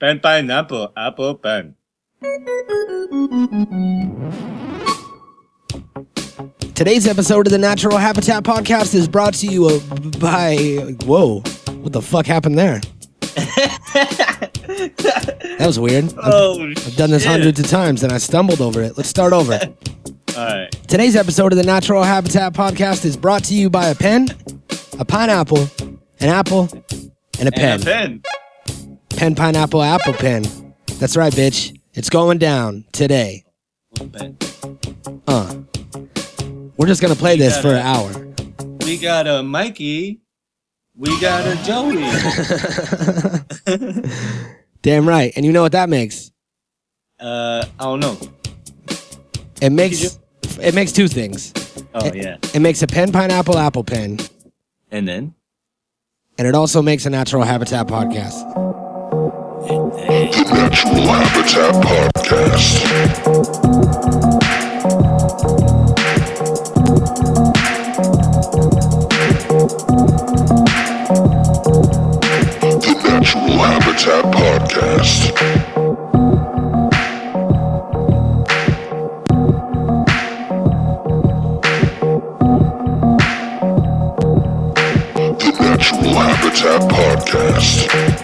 Pen pineapple, apple pen. Today's episode of the Natural Habitat Podcast is brought to you by. Whoa, what the fuck happened there? that was weird. I've, Oh, I've done this hundreds of times and I stumbled over it. Let's start over. Alright. Today's episode of the Natural Habitat Podcast is brought to you by a pen, a pineapple, an apple, and a pen. And a pen. Pen, pineapple, apple pen. That's right, bitch. It's going down today. Uh. We're just gonna play this for an hour. We got a Mikey. We got a Joey. Damn right. And you know what that makes? uh, I don't know. It makes it makes two things. Oh yeah. It makes a pen, pineapple, apple pen, And then. and it also makes a natural habitat podcast. Natural Habitat Podcast. The Natural Habitat Podcast. The Natural Habitat Podcast.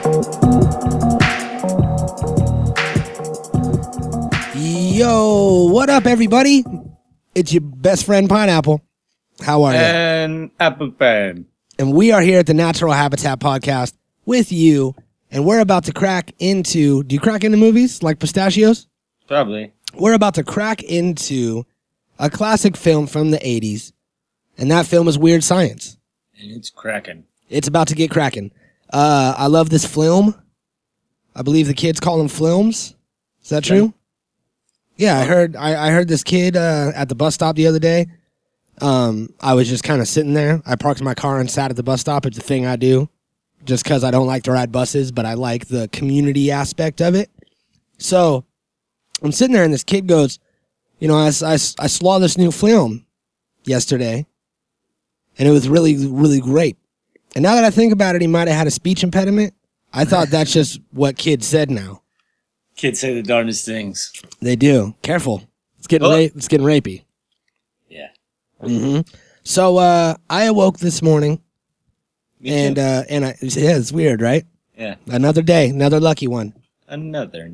Yo, what up, everybody? It's your best friend Pineapple. How are you? And apple pen. and we are here at the Natural Habitat Podcast with you, and we're about to crack into. Do you crack into movies like pistachios? Probably. We're about to crack into a classic film from the '80s, and that film is Weird Science. And it's cracking. It's about to get cracking. Uh, I love this film. I believe the kids call them films. Is that true? Yeah, I heard. I, I heard this kid uh, at the bus stop the other day. Um, I was just kind of sitting there. I parked my car and sat at the bus stop. It's a thing I do, just because I don't like to ride buses, but I like the community aspect of it. So I'm sitting there, and this kid goes, "You know, I, I, I saw this new film yesterday, and it was really, really great." And now that I think about it, he might have had a speech impediment. I thought that's just what kids said now. Kids say the darndest things. They do. Careful. It's getting Oh. ra- it's getting rapey. Yeah. hmm So uh, I awoke this morning Me and uh, and I yeah, it's weird, right? yeah. Another day, another lucky one. Another.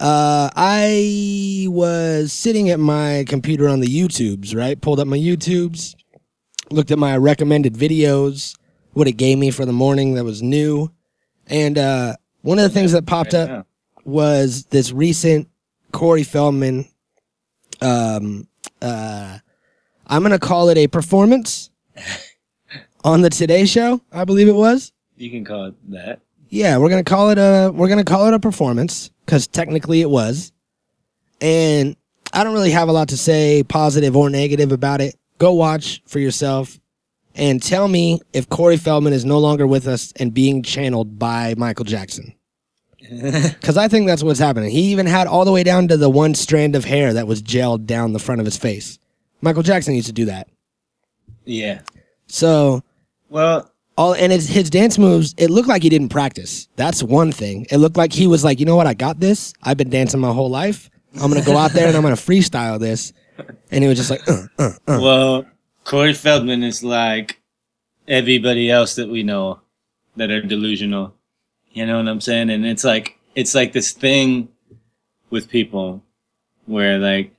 Uh, I was sitting at my computer on the YouTubes, right? Pulled up my YouTubes, looked at my recommended videos, what it gave me for the morning that was new, and uh, one of the things that popped Right up now. Was this recent Corey Feldman. Um, uh, I'm gonna call it a performance on the Today Show. I believe it was. You can call it that. Yeah, we're gonna call it a we're gonna call it a performance because technically it was, and I don't really have a lot to say positive or negative about it. Go watch for yourself and tell me if Corey Feldman is no longer with us and being channeled by Michael Jackson. Because I think that's what's happening. He even had all the way down to the one strand of hair that was gelled down the front of his face. Michael Jackson used to do that. Yeah. So Well, all and his his dance moves, it looked like he didn't practice. That's one thing. It looked like he was like, you know what, I got this. I've been dancing my whole life. I'm gonna go out there and I'm gonna freestyle this. And he was just like, uh, uh, uh. well, Corey Feldman is like everybody else that we know that are delusional. You know what I'm saying? And it's like it's like this thing with people where like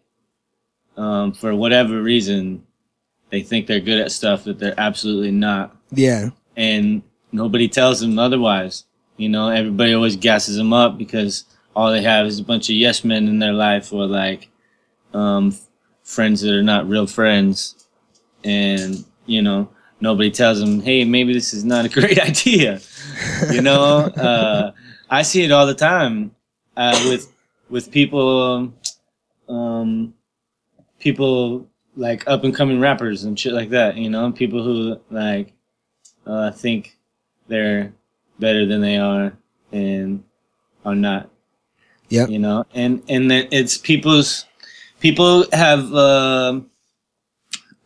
um for whatever reason they think they're good at stuff that they're absolutely not. yeah, and nobody tells them otherwise. You know, everybody always gasses them up because all they have is a bunch of yes men in their life or like um, friends that are not real friends. And, you know, nobody tells them, hey, maybe this is not a great idea. You know, uh, I see it all the time uh, with with people, um, people like up and coming rappers and shit like that. You know, people who like uh, think they're better than they are and are not. Yeah. You know, and and then it's people's people have uh,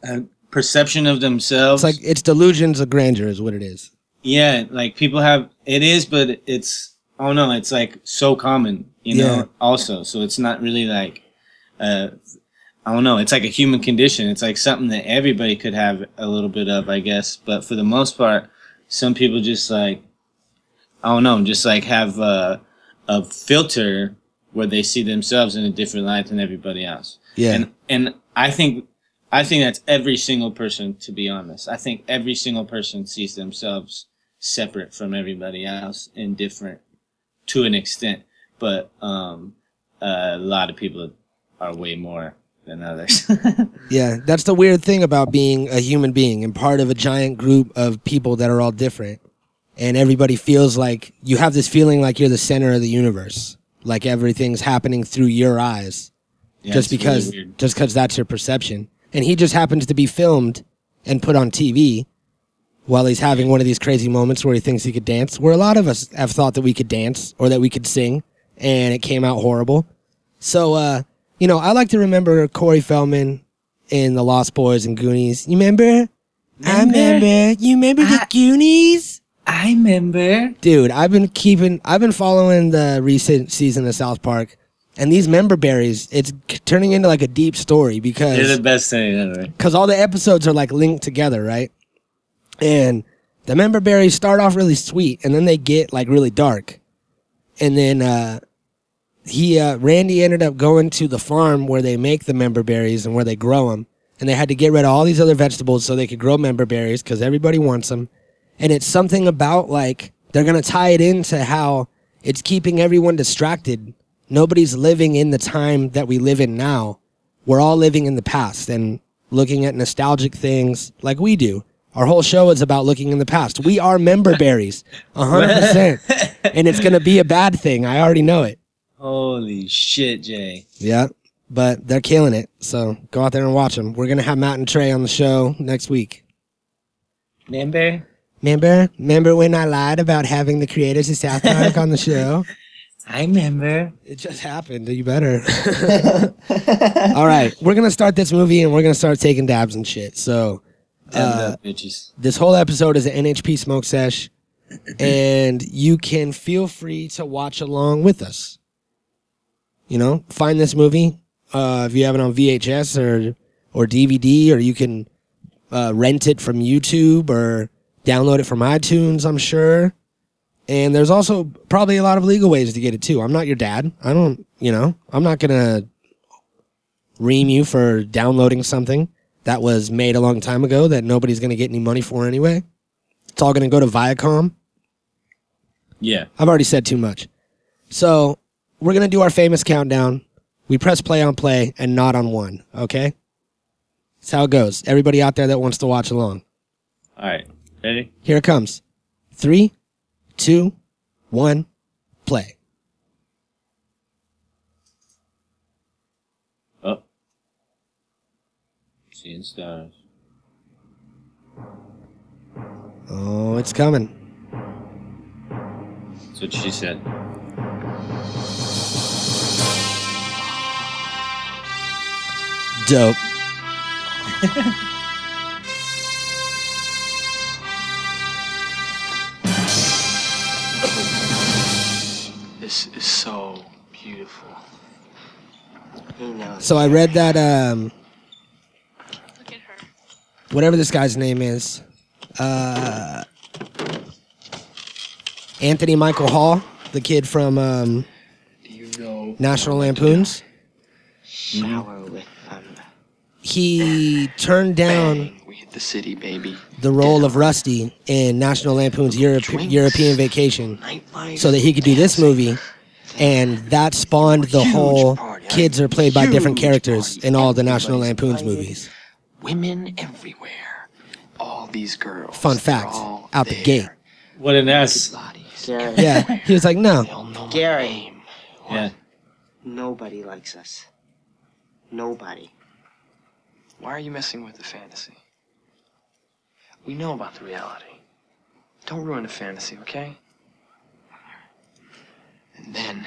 a perception of themselves. it's like it's delusions of grandeur is what it is. Yeah, like people have it is, but it's oh don't. It's like so common, you Yeah. know. Also, so it's not really like, uh, I don't know. It's like a human condition. It's like something that everybody could have a little bit of, I guess. But for the most part, some people just like, I don't know, just like have a, a filter where they see themselves in a different light than everybody else. Yeah. And and I think I think that's every single person to be honest. I think every single person sees themselves separate from everybody else and different to an extent. But um a lot of people are way more than others. Yeah, that's the weird thing about being a human being and part of a giant group of people that are all different. And everybody feels like you have this feeling like you're the center of the universe, like everything's happening through your eyes, Yeah, just it's really because just because that's your perception. And he just happens to be filmed and put on TV while he's having one of these crazy moments where he thinks he could dance. Where a lot of us have thought that we could dance or that we could sing, and it came out horrible. So, uh, you know, I like to remember Corey Feldman in The Lost Boys and Goonies. You remember? I remember. You remember the Goonies? I remember. Dude, I've been keeping, I've been following the recent season of South Park, and these member berries, it's turning into like a deep story They're the best thing ever. because all the episodes are like linked together, right? And the member berries start off really sweet, and then they get like really dark, and then uh, he uh, Randy ended up going to the farm where they make the member berries and where they grow them, and they had to get rid of all these other vegetables so they could grow member berries because everybody wants them, and it's something about like they're gonna tie it into how it's keeping everyone distracted. Nobody's living in the time that we live in now. We're all living in the past and looking at nostalgic things like we do. Our whole show is about looking in the past. We are member berries, a hundred percent, and it's gonna be a bad thing. I already know it. Holy shit, Jay. Yeah, but they're killing it. So go out there and watch them. We're gonna have Matt and Trey on the show next week. Remember? Remember, remember when I lied about having the creators of South Park on the show? I remember. It just happened. You better. All right, we're gonna start this movie and we're gonna start taking dabs and shit. So Uh, bitches. this whole episode is an NHP smoke sesh, and you can feel free to watch along with us. You know, find this movie uh, if you have it on VHS or or DVD, or you can uh, rent it from YouTube or download it from iTunes. I'm sure. And there's also probably a lot of legal ways to get it too. I'm not your dad. I don't, you know, I'm not gonna ream you for downloading something that was made a long time ago that nobody's going to get any money for anyway. It's all going to go to Viacom. Yeah. I've already said too much. So we're going to do our famous countdown. We press play on play and not on one. Okay. That's how it goes. Everybody out there that wants to watch along. All right. Ready? Here it comes. Three, two, one, play. Oh. Seeing stars. Oh, it's coming. That's what she said. Dope. This is so beautiful. He knows. So I read that, um, Look at her. Whatever this guy's name is, uh, Anthony Michael Hall, the kid from um, Do you know? National Lampoons. Shower with thunder. He turned down we hit the city, baby. the role of Rusty in National Lampoon's Europe- Drinks. European Vacation Nightlife. so that he could do this movie. And that spawned the Huge whole party. kids are played by different Huge characters party. in all the National Everybody's Lampoons movies. Women everywhere. All these girls. Fun they're fact, all out the there. gate. What an ass. Gary, Yeah, he was like, no. They all know my Gary. Yeah. nobody likes us. Nobody. Why are you messing with the fantasy? We know about the reality. Don't ruin the fantasy, okay? And then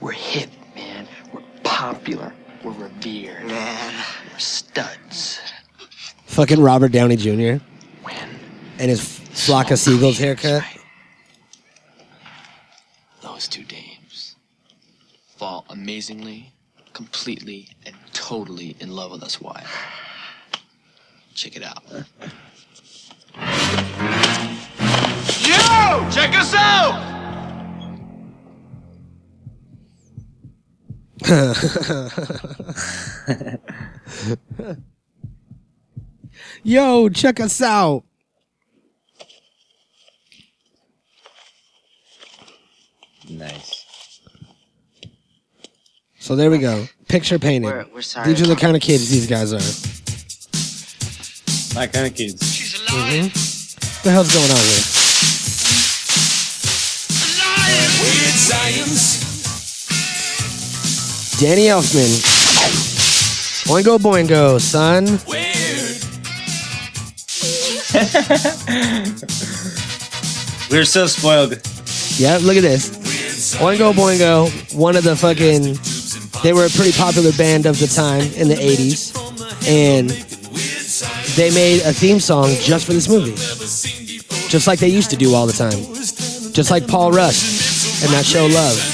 we're hit, man. We're popular. We're revered. Man. We're studs. Fucking Robert Downey Jr. When and his flock of seagulls haircut. Those two dames fall amazingly, completely, and totally in love with us, Wyatt. Check it out. Yo! Check us out! Yo, check us out. Nice. So there we go. Picture painted. We're, we're sorry. These are the kind of kids these guys are. My kind of kids. What mm-hmm. the hell's going on here? Danny Elfman. Boingo boingo, son. We're so spoiled. Yeah, look at this. Oingo Boingo, one of the fucking. They were a pretty popular band of the time in the 80s. And they made a theme song just for this movie. Just like they used to do all the time. Just like Paul Rust and that show Love.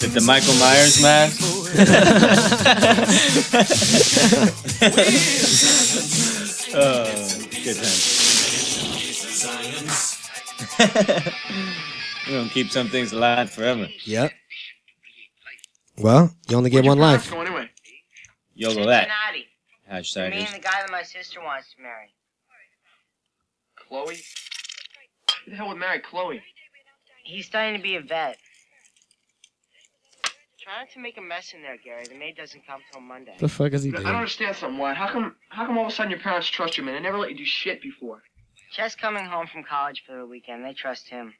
that the Michael Myers mask? oh, good time. We're gonna keep some things alive forever. Yep. Well, you only get one life. Go anyway. YOLO that. Cincinnati. Hashtag. Me and the guy that my sister wants to marry. Chloe? Who the hell would marry Chloe? He's studying to be a vet. Try not to make a mess in there, Gary. The maid doesn't come till Monday. The fuck is he doing? I don't understand something, Wyatt. How come how come all of a sudden your parents trust you, man? They never let you do shit before. Chet's coming home from college for the weekend. They trust him.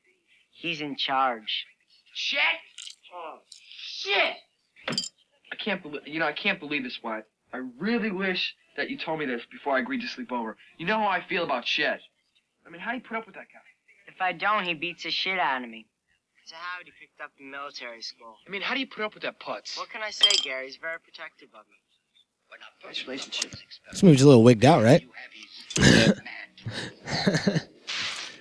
He's in charge. Shit! Oh shit! I can't believe you know, I can't believe this, Wyatt. I really wish that you told me this before I agreed to sleep over. You know how I feel about Chet. I mean, how do you put up with that guy? If I don't, he beats the shit out of me. It's a habit he picked up in military school. I mean, how do you put up with that putz? What can I say, Gary? He's very protective of me. Nice relationship. This movie's a little wigged out, right?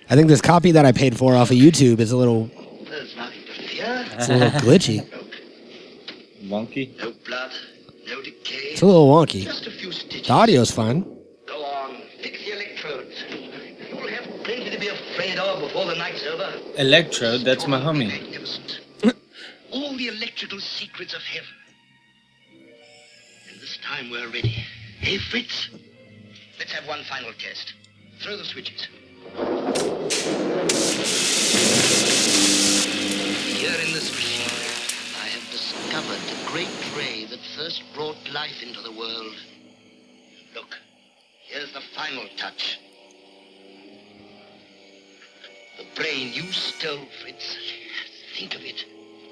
I think this copy that I paid for off of YouTube is a little, There's nothing to fear. it's a little glitchy. Wonky. No blood, no decay. It's a little wonky. Just a few stitches. The audio's fine. Go on, fix the electrodes. You'll have plenty to be afraid of before the night's over. Electrode, that's my homie. All the electrical secrets of heaven. And this time we're ready. Hey, Fritz? Let's have one final test. Throw the switches. Here in this machine, I have discovered the great ray that first brought life into the world. Look, here's the final touch. The brain you stole, Fritz. Think of it.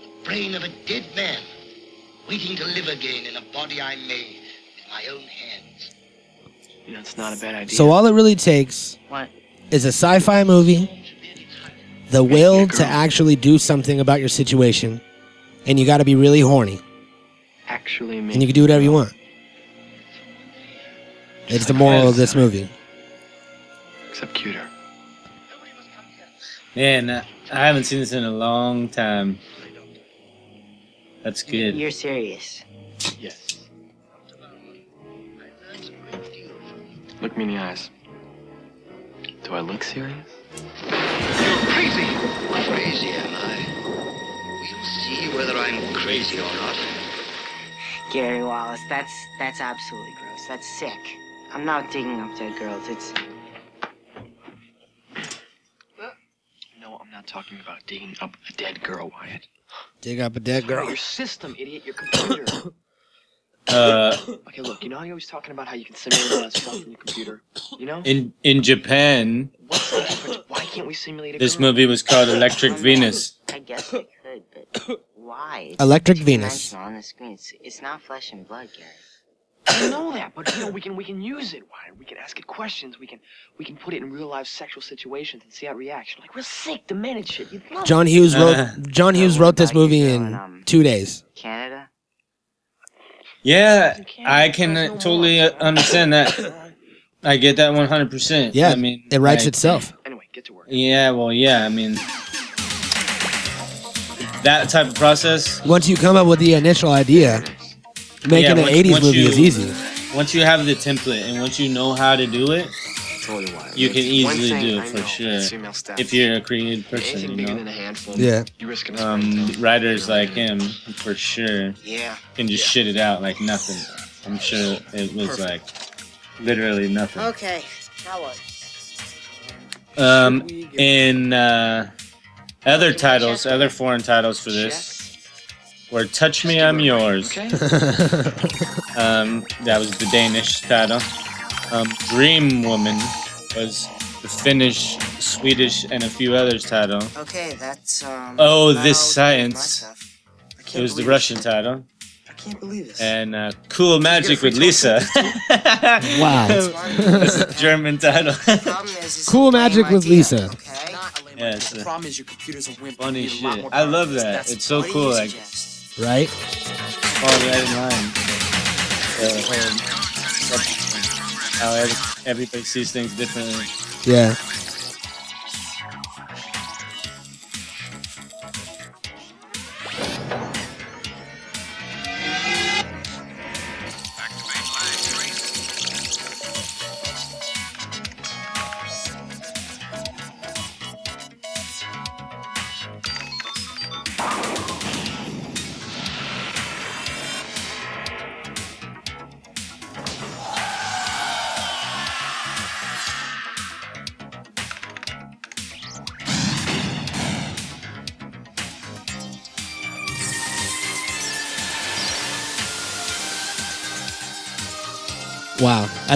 The brain of a dead man, waiting to live again in a body I made with my own hands. You know, it's not a bad idea. So all it really takes What? is a sci-fi movie, the will to actually do something about your situation, and you got to be really horny, Actually, and you can do whatever you want. It's the moral of this movie. Except cuter. Man, I I haven't seen this in a long time. That's good. You're serious. Yes. Look me in the eyes. Do I look serious? You're crazy! Crazy, am I? We'll see whether I'm crazy or not. Gary Wallace, that's that's absolutely gross. That's sick. I'm not digging up dead girls. It's No, I'm not talking about digging up a dead girl, Wyatt. Dig up a dead girl. Your system, idiot. Your computer. Uh, okay, look. You know how you're always talking about how you can simulate all that stuff in your computer. You know? in in Japan, What's the difference? Why can't we simulate a this girl? movie was called Electric Venus. I guess I could. but why? It's Electric Venus. two-dimensional On the screen, it's, it's not flesh and blood, Gary. I know that, but you know we can we can use it. Why? We can ask it questions. We can we can put it in real life sexual situations and see how it reacts. You're like real sick, demented shit. You'd love John it. Hughes wrote Uh, John Hughes what wrote this movie doing, in um, two days. Canada? Yeah, You I can uh, totally uh, understand that. I get that 100%. Yeah, I mean, it writes like, itself. Anyway, get to work. Yeah, well, yeah, I mean, that type of process. Once you come up with the initial idea, making Yeah, an '80s movie you- is easy. Once you have the template and once you know how to do it, Totally why. You can easily do it for sure. is female staff. if you're a creative person, you know. than a handful, Yeah. you risk an Um, writers like him, for sure, Yeah. can just shit it out like nothing. I'm sure it was like literally nothing. Okay, now what? Um, in uh, other titles, other foreign titles for this were "Touch Me, I'm Yours." Okay. Um, that was the Danish title. Um, "Dream Woman" was the Finnish, Swedish, and a few others title. Okay, that's um. Oh, This Science. It was the Russian this. title. I can't believe this. And uh, "Cool Magic with Lisa." Wow. That's a German title. Problem is, is Cool Magic with idea, Lisa. Okay. Yeah, the problem is your computer's a wimp. funny You need a lot shit. I love that. It's so cool. Like, suggest? Right? fall right in line. Uh, how every, everybody sees things differently. Yeah.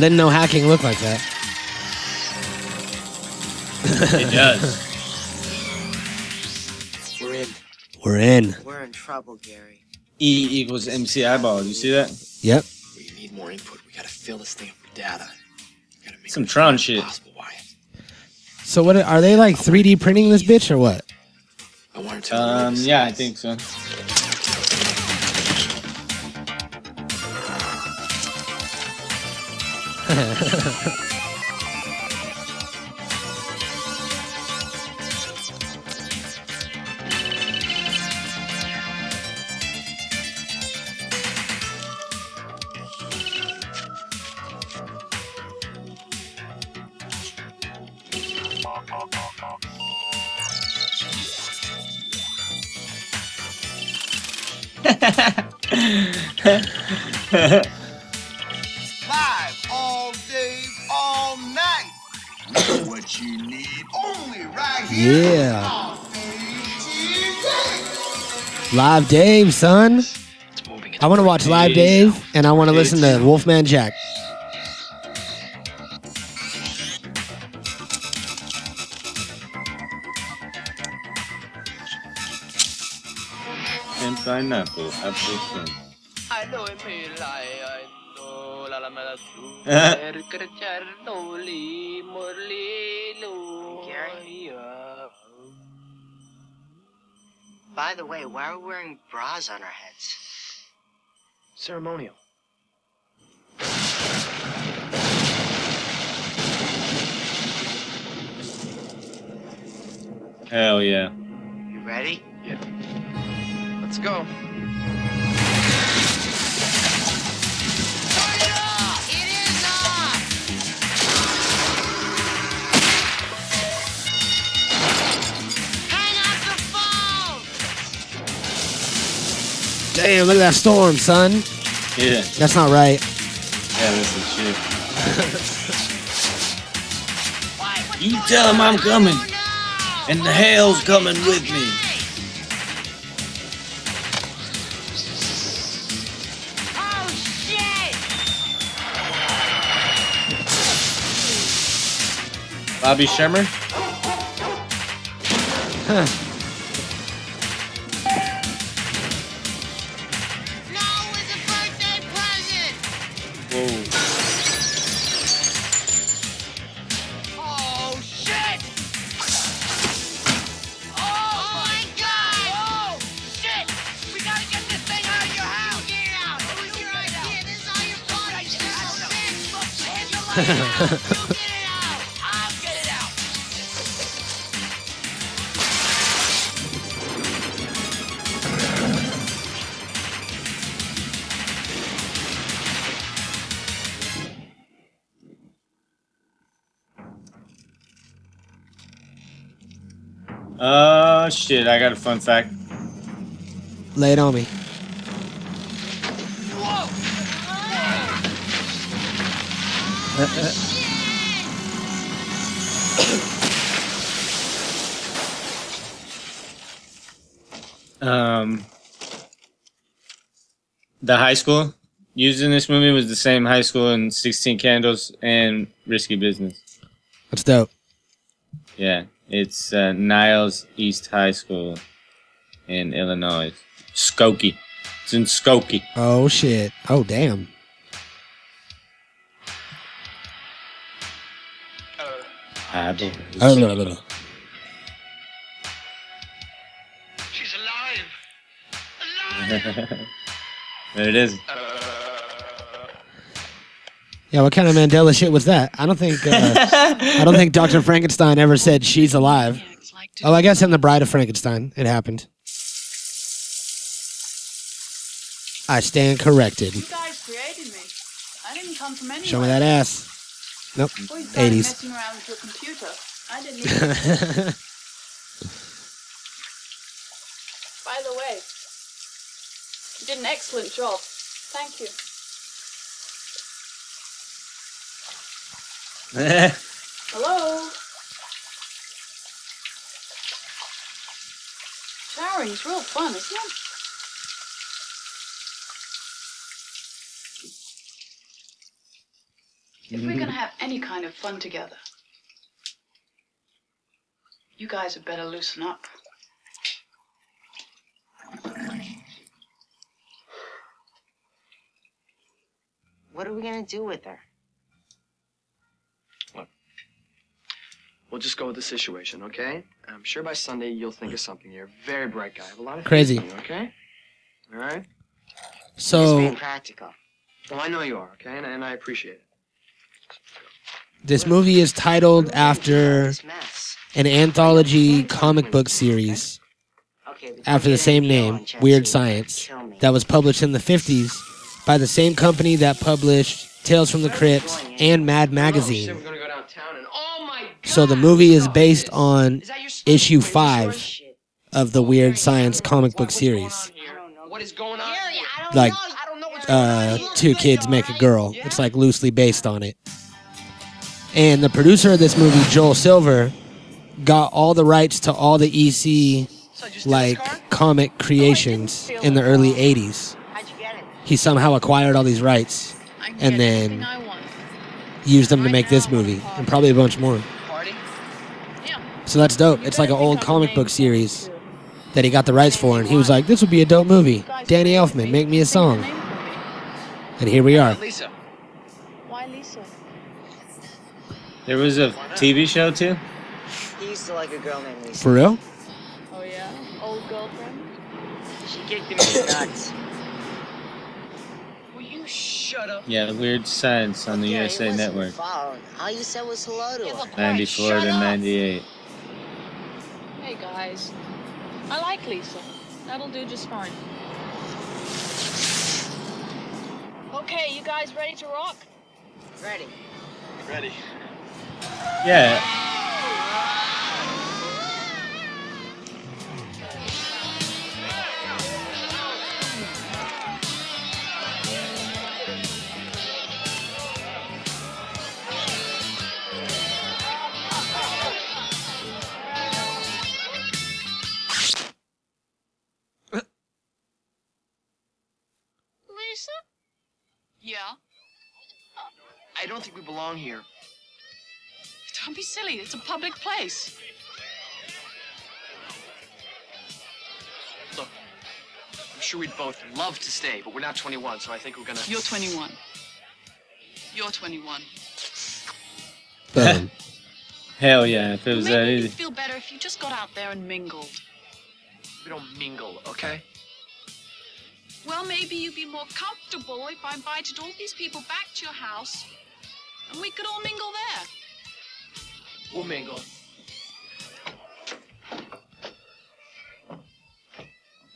I didn't know hacking looked like that. It does. We're in. We're in. We're in trouble, Gary. E equals MC eyeball. You see that? Yep. We need more input. We gotta fill this thing up with data. We gotta make Some it Tron shit. Possible, Wyatt. So what are they like 3D printing this bitch or what? I want to Um, yeah, I think so. Ha ha ha. Live Dave, son. I want to watch Live Dave and I want to listen to Wolfman Jack. And pineapple, apple. I know it may lie, I know la la ma la su. Uh-huh. Er, By the way, why are we wearing bras on our heads? Ceremonial. Hell yeah. You ready? Yeah. Let's go. Damn, look at that storm, son. Yeah. That's not right. Yeah, this is shit. you tell him I'm coming. And the hell's coming with me. Oh shit! Bobby Shermer? Shit! I got a fun fact. Lay it on me. Um, the high school used in this movie was the same high school in Sixteen Candles and Risky Business. That's dope. Yeah, it's uh, Niles East High School in Illinois. Skokie. It's in Skokie. Oh shit. Oh damn. I believe. Oh, no, no, no. She's alive. there it is. Yeah, what kind of Mandela shit was that? I don't think uh, I don't think Dr. Frankenstein ever said she's alive. Oh, I guess in The Bride of Frankenstein it happened. I stand corrected. You guys created me. I didn't come from anywhere. Show me that ass. Nope. Well, you started 80s. messing around with your computer. I didn't. By the way, you did an excellent job. Thank you. Hello? Showering's real fun, isn't it? If we're gonna have any kind of fun together, you guys had better loosen up. What are we gonna do with her? We'll just go with the situation, okay? I'm sure by Sunday you'll think of something. You're a very bright guy. I have a lot of faith Crazy. in you, okay? All right? Just So being practical. Well, I know you are, okay? And, and I appreciate it. this movie is titled after This mess. an anthology comic book series Okay, after the same any name, Weird Science, kill me. that was published in the 50s by the same company that published Tales from the Crypt and Mad Oh, shit, Magazine. we're gonna go downtown and my god! So the movie is based on issue? 5 of the Weird Science comic book series. What is going on Like, Uh, two kids make a girl. It's like loosely based on it. And the producer of this movie, Joel Silver, got all the rights to all the EC like comic creations in the early 80s. How'd you get it? He somehow acquired all these rights, And then- used them to make this movie, and probably a bunch more. Party? Yeah. So that's dope. It's like an old comic book series that he got the rights for, and he was like, "This would be a dope movie." Danny Elfman, make me a song, and here we are. Lisa. Why Lisa? There was a TV show too. He used to like a girl named Lisa. For real? Oh yeah, old girlfriend. She kicked him in the nuts. Will you shut up? Yeah, Weird Science on the Gary, it USA wasn't Network, phone. All you said was hello to her. '94 to '98. Hey guys, I like Lisa. That'll do just fine. Okay, you guys ready to rock? Ready. Ready. Yeah. Yeah. I don't think we belong here. Don't be silly. It's a public place. Look, I'm sure we'd both love to stay, but we're not 21, so I think we're gonna. You're 21. You're 21. Boom. Hell yeah! If it was that easy. you'd feel better if you just got out there and mingled. We don't mingle, okay? Well, maybe you'd be more comfortable if I invited all these people back to your house And we could all mingle there. We'll mingle.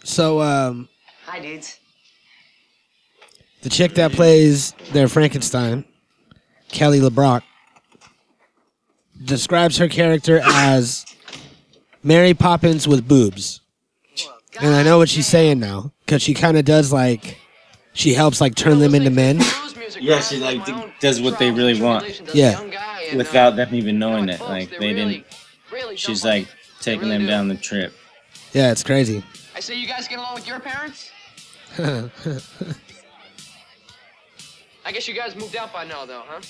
So, um, Hi, dudes. the chick that plays their Frankenstein, Kelly LeBrock, describes her character as Mary Poppins with boobs. And I know what she's saying now, because she kind of does like, she helps like turn them into men. Yeah, she like d- does what they really want Yeah. without them even knowing it. Like they didn't. She's like taking them down the trip. Yeah, it's crazy. I say you guys get along with your parents? I guess you guys moved out by now, though, huh?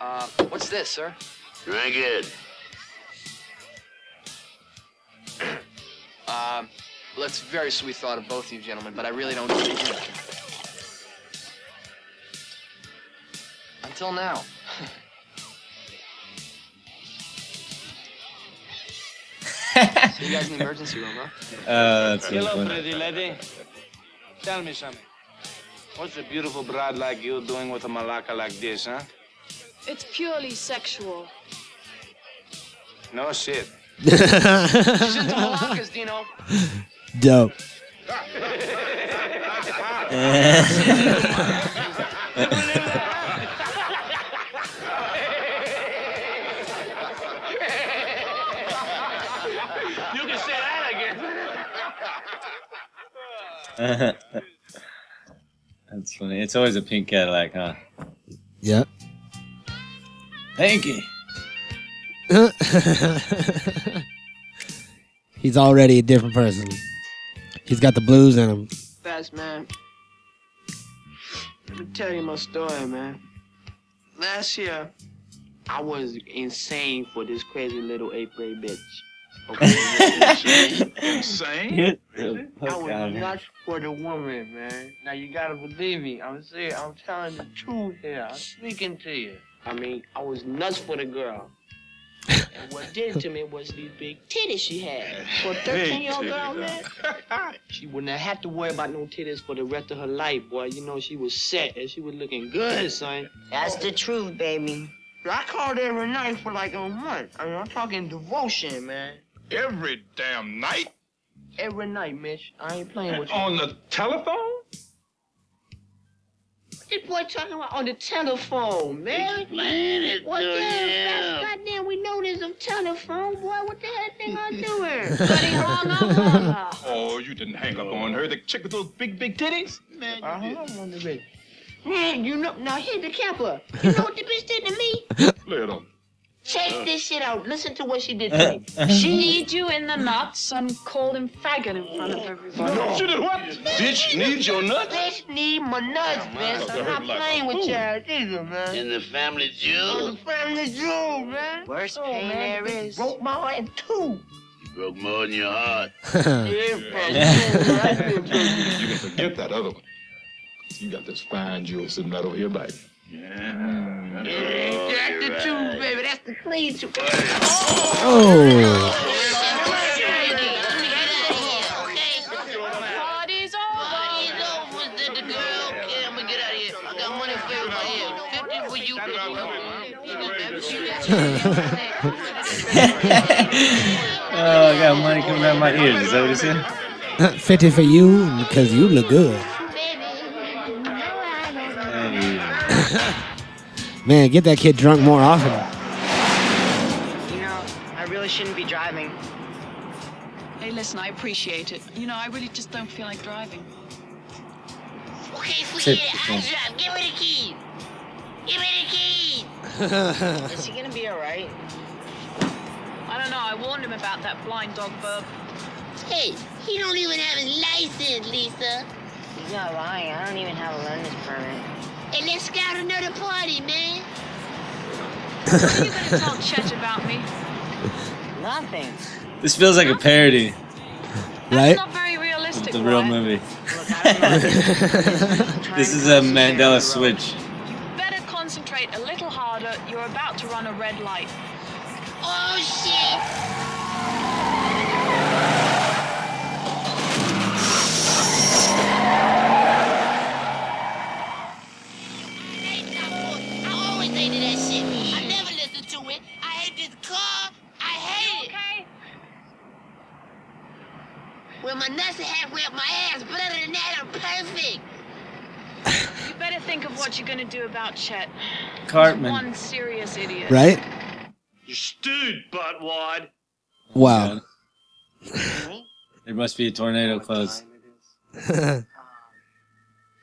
Uh, what's this, sir? Drink it. Um, well, that's a very sweet thought of both of you gentlemen, but I really don't need a. Until now. See you guys in the emergency room, huh? Uh, that's really Hello, funny. pretty lady. Tell me something. What's a beautiful broad like you doing with a malaka like this, huh? It's purely sexual. No shit. She's into malakas, Dope. You can say that again. That's funny. It's always a pink Cadillac, huh? Yeah. Pinky. He's already a different person. He's got the blues in him. Fast man. Let me tell you my story, man. Last year, I was insane for this crazy little eighth grade bitch. Okay? Insane? Get the I was out of here. nuts for the woman, man. Now you gotta believe me. I'm serious. I'm telling the truth here. I'm speaking to you. I mean, I was nuts for the girl. And what did it to me was these big titties she had. For a 13 year old girl, man. She wouldn't have had to worry about no titties for the rest of her life, boy. You know, she was set and she was looking good, son. That's the truth, baby. I called every night for like a month. I mean, I'm talking devotion, man. Every damn night? Every night, Mitch. I ain't playing with you. On the telephone? This boy talking about on the telephone, man. Explain it What to the him. hell? Goddamn, we know there's a telephone, boy. What the hell think I'm doing? But he hung up. Oh, you didn't hang up on her. The chick with those big, big titties? Man, I you uh-huh, hung up on the bitch. Man, you know, now here's the camper. You know what the bitch did to me? Lay it on. Check oh. this shit out. Listen to what she did to uh, me. Uh-huh. She kneed you in the nuts and called him faggot in front of everybody. No, She did what? Bitch needs your nuts? Bitch need my nuts, man. So I'm not playing with y'all either, man. in the family I'm jewel. family jewel, man. Worst Oh, pain man, there. Broke my heart in two. You broke more than your heart. Yeah, yeah. You can forget that other one. You got this fine jewel sitting right over here by you. Yeah. That's the truth, baby. That's the clean truth. Oh. Oh, I got money coming out of my ears. Is that what you said? 50 for you because you look good. Man, get that kid drunk more often. You know, I really shouldn't be driving. Hey, listen, I appreciate it. You know, I really just don't feel like driving. Okay, forget it. I drive. Give me the key. Give me the key. Is he gonna be alright? I don't know, I warned him about that blind dog burp. Hey, he don't even have his license, Lisa. He's not lying. I don't even have a learner's permit. Hey, let's go to another party, man. What are you going to tell Chet about me? Nothing. This feels like a parody That's Right? not very of realistic, the real Wyatt. movie. Look, I don't know. This is a Mandela switch. You better concentrate a little harder. You're about to run a red light. Oh, shit. Well, my nuts are halfway up my ass, but other than that, I'm perfect. You better think of what you're gonna do about Chet. Cartman. One serious idiot. Right? You're stewed, buttwad. Wow. There must be a tornado close.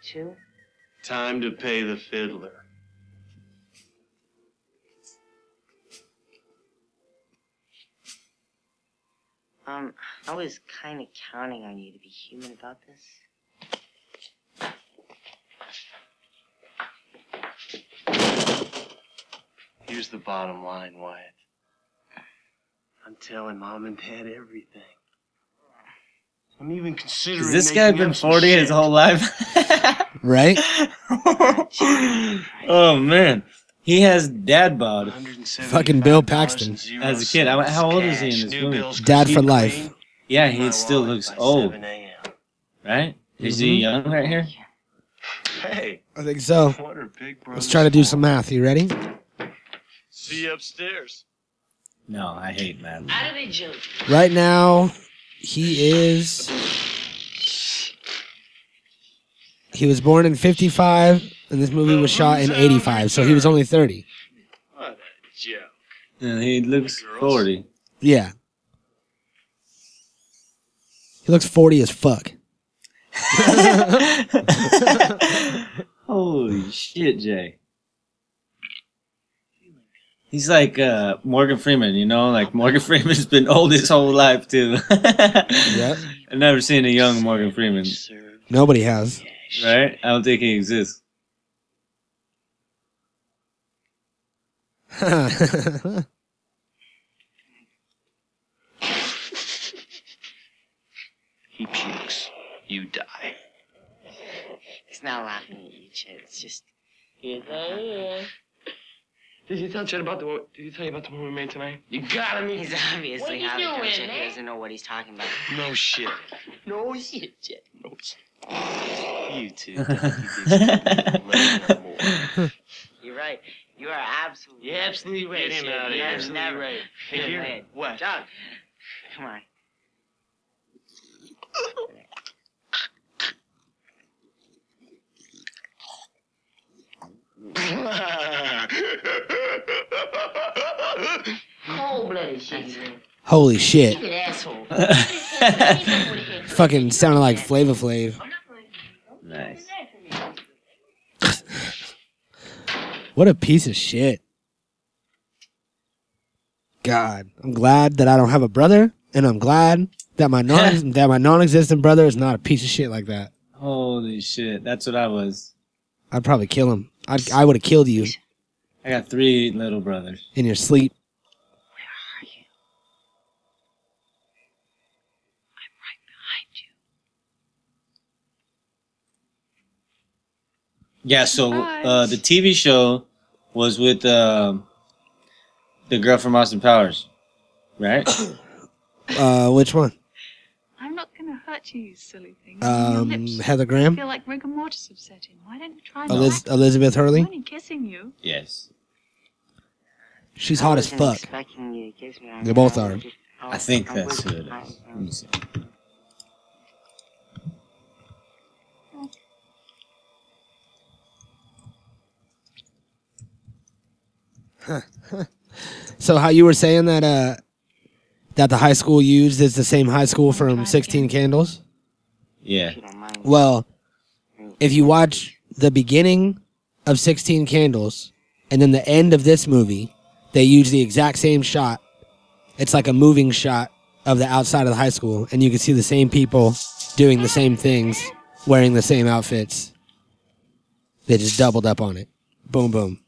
Two? Time to pay the fiddler. Um, I was kind of counting on you to be human about this. Here's the bottom line, Wyatt. I'm telling mom and dad everything. I'm even considering. Has this guy making been 40 his whole life? right? oh man, he has dad bod. Fucking Bill Paxton. As a kid, how old is he in this movie? Dad for life. Yeah, he still looks old. Right? Is he Mhm. young right here? Hey, I think so. what are big brothers Let's try to do some math. You ready? See you upstairs. No, I hate math. How do they jump? Right now, he is. He was born in 55, and this movie was shot in 85, so he was only 30. What a joke. And he looks 40. Yeah. He looks 40 as fuck. Holy shit, Jay. He's like uh, Morgan Freeman, you know? Like Morgan Freeman's been old his whole life, too. Yep. I've never seen a young Morgan Freeman. Nobody has. Right? I don't think he exists. He pukes. You die. He's not laughing at you, Chet. It's just. Yes, I am. Did he tell Chet about the one? Did he tell you about the one we made tonight? You gotta meet. He's obviously What are you having doing, Chet. He man? doesn't know what he's talking about. No shit. No shit, Chet. No shit. You two donkey bitches. Let no more. You're right. You are absolutely. You're absolutely right. Get him out of You're here. absolutely right. Hey, Go here. ahead. What? John. Come on. Cold-blooded shit. Holy shit. You an asshole. Fucking sounded like Flava Flav. nice. What a piece of shit. God, I'm glad that I don't have a brother, and I'm glad that my non that my non-existent brother is not a piece of shit like that. Holy shit. That's what I was. I'd probably kill him. I'd, I would have killed you I got three little brothers. in your sleep. Where are you? I'm right behind you. Yeah, so uh, the TV show was with um the girl from Austin Powers, right? Uh, which one? I'm not gonna hurt you, you silly thing. Your Um, lips Heather Graham, feel like rigor mortis have set in. Why don't you try Eliz- not? Elizabeth I'm Hurley. only kissing you. yes. She's hot as fuck. expecting you to kiss me. I They both are. I think I that's who it Let me see. So how you were saying that uh that the high school used is the same high school from Sixteen Candles? Yeah. Well, if you watch the beginning of Sixteen Candles and then the end of this movie, they use the exact same shot. It's like a moving shot of the outside of the high school, and you can see the same people doing the same things, wearing the same outfits. They just doubled up on it. Boom, boom.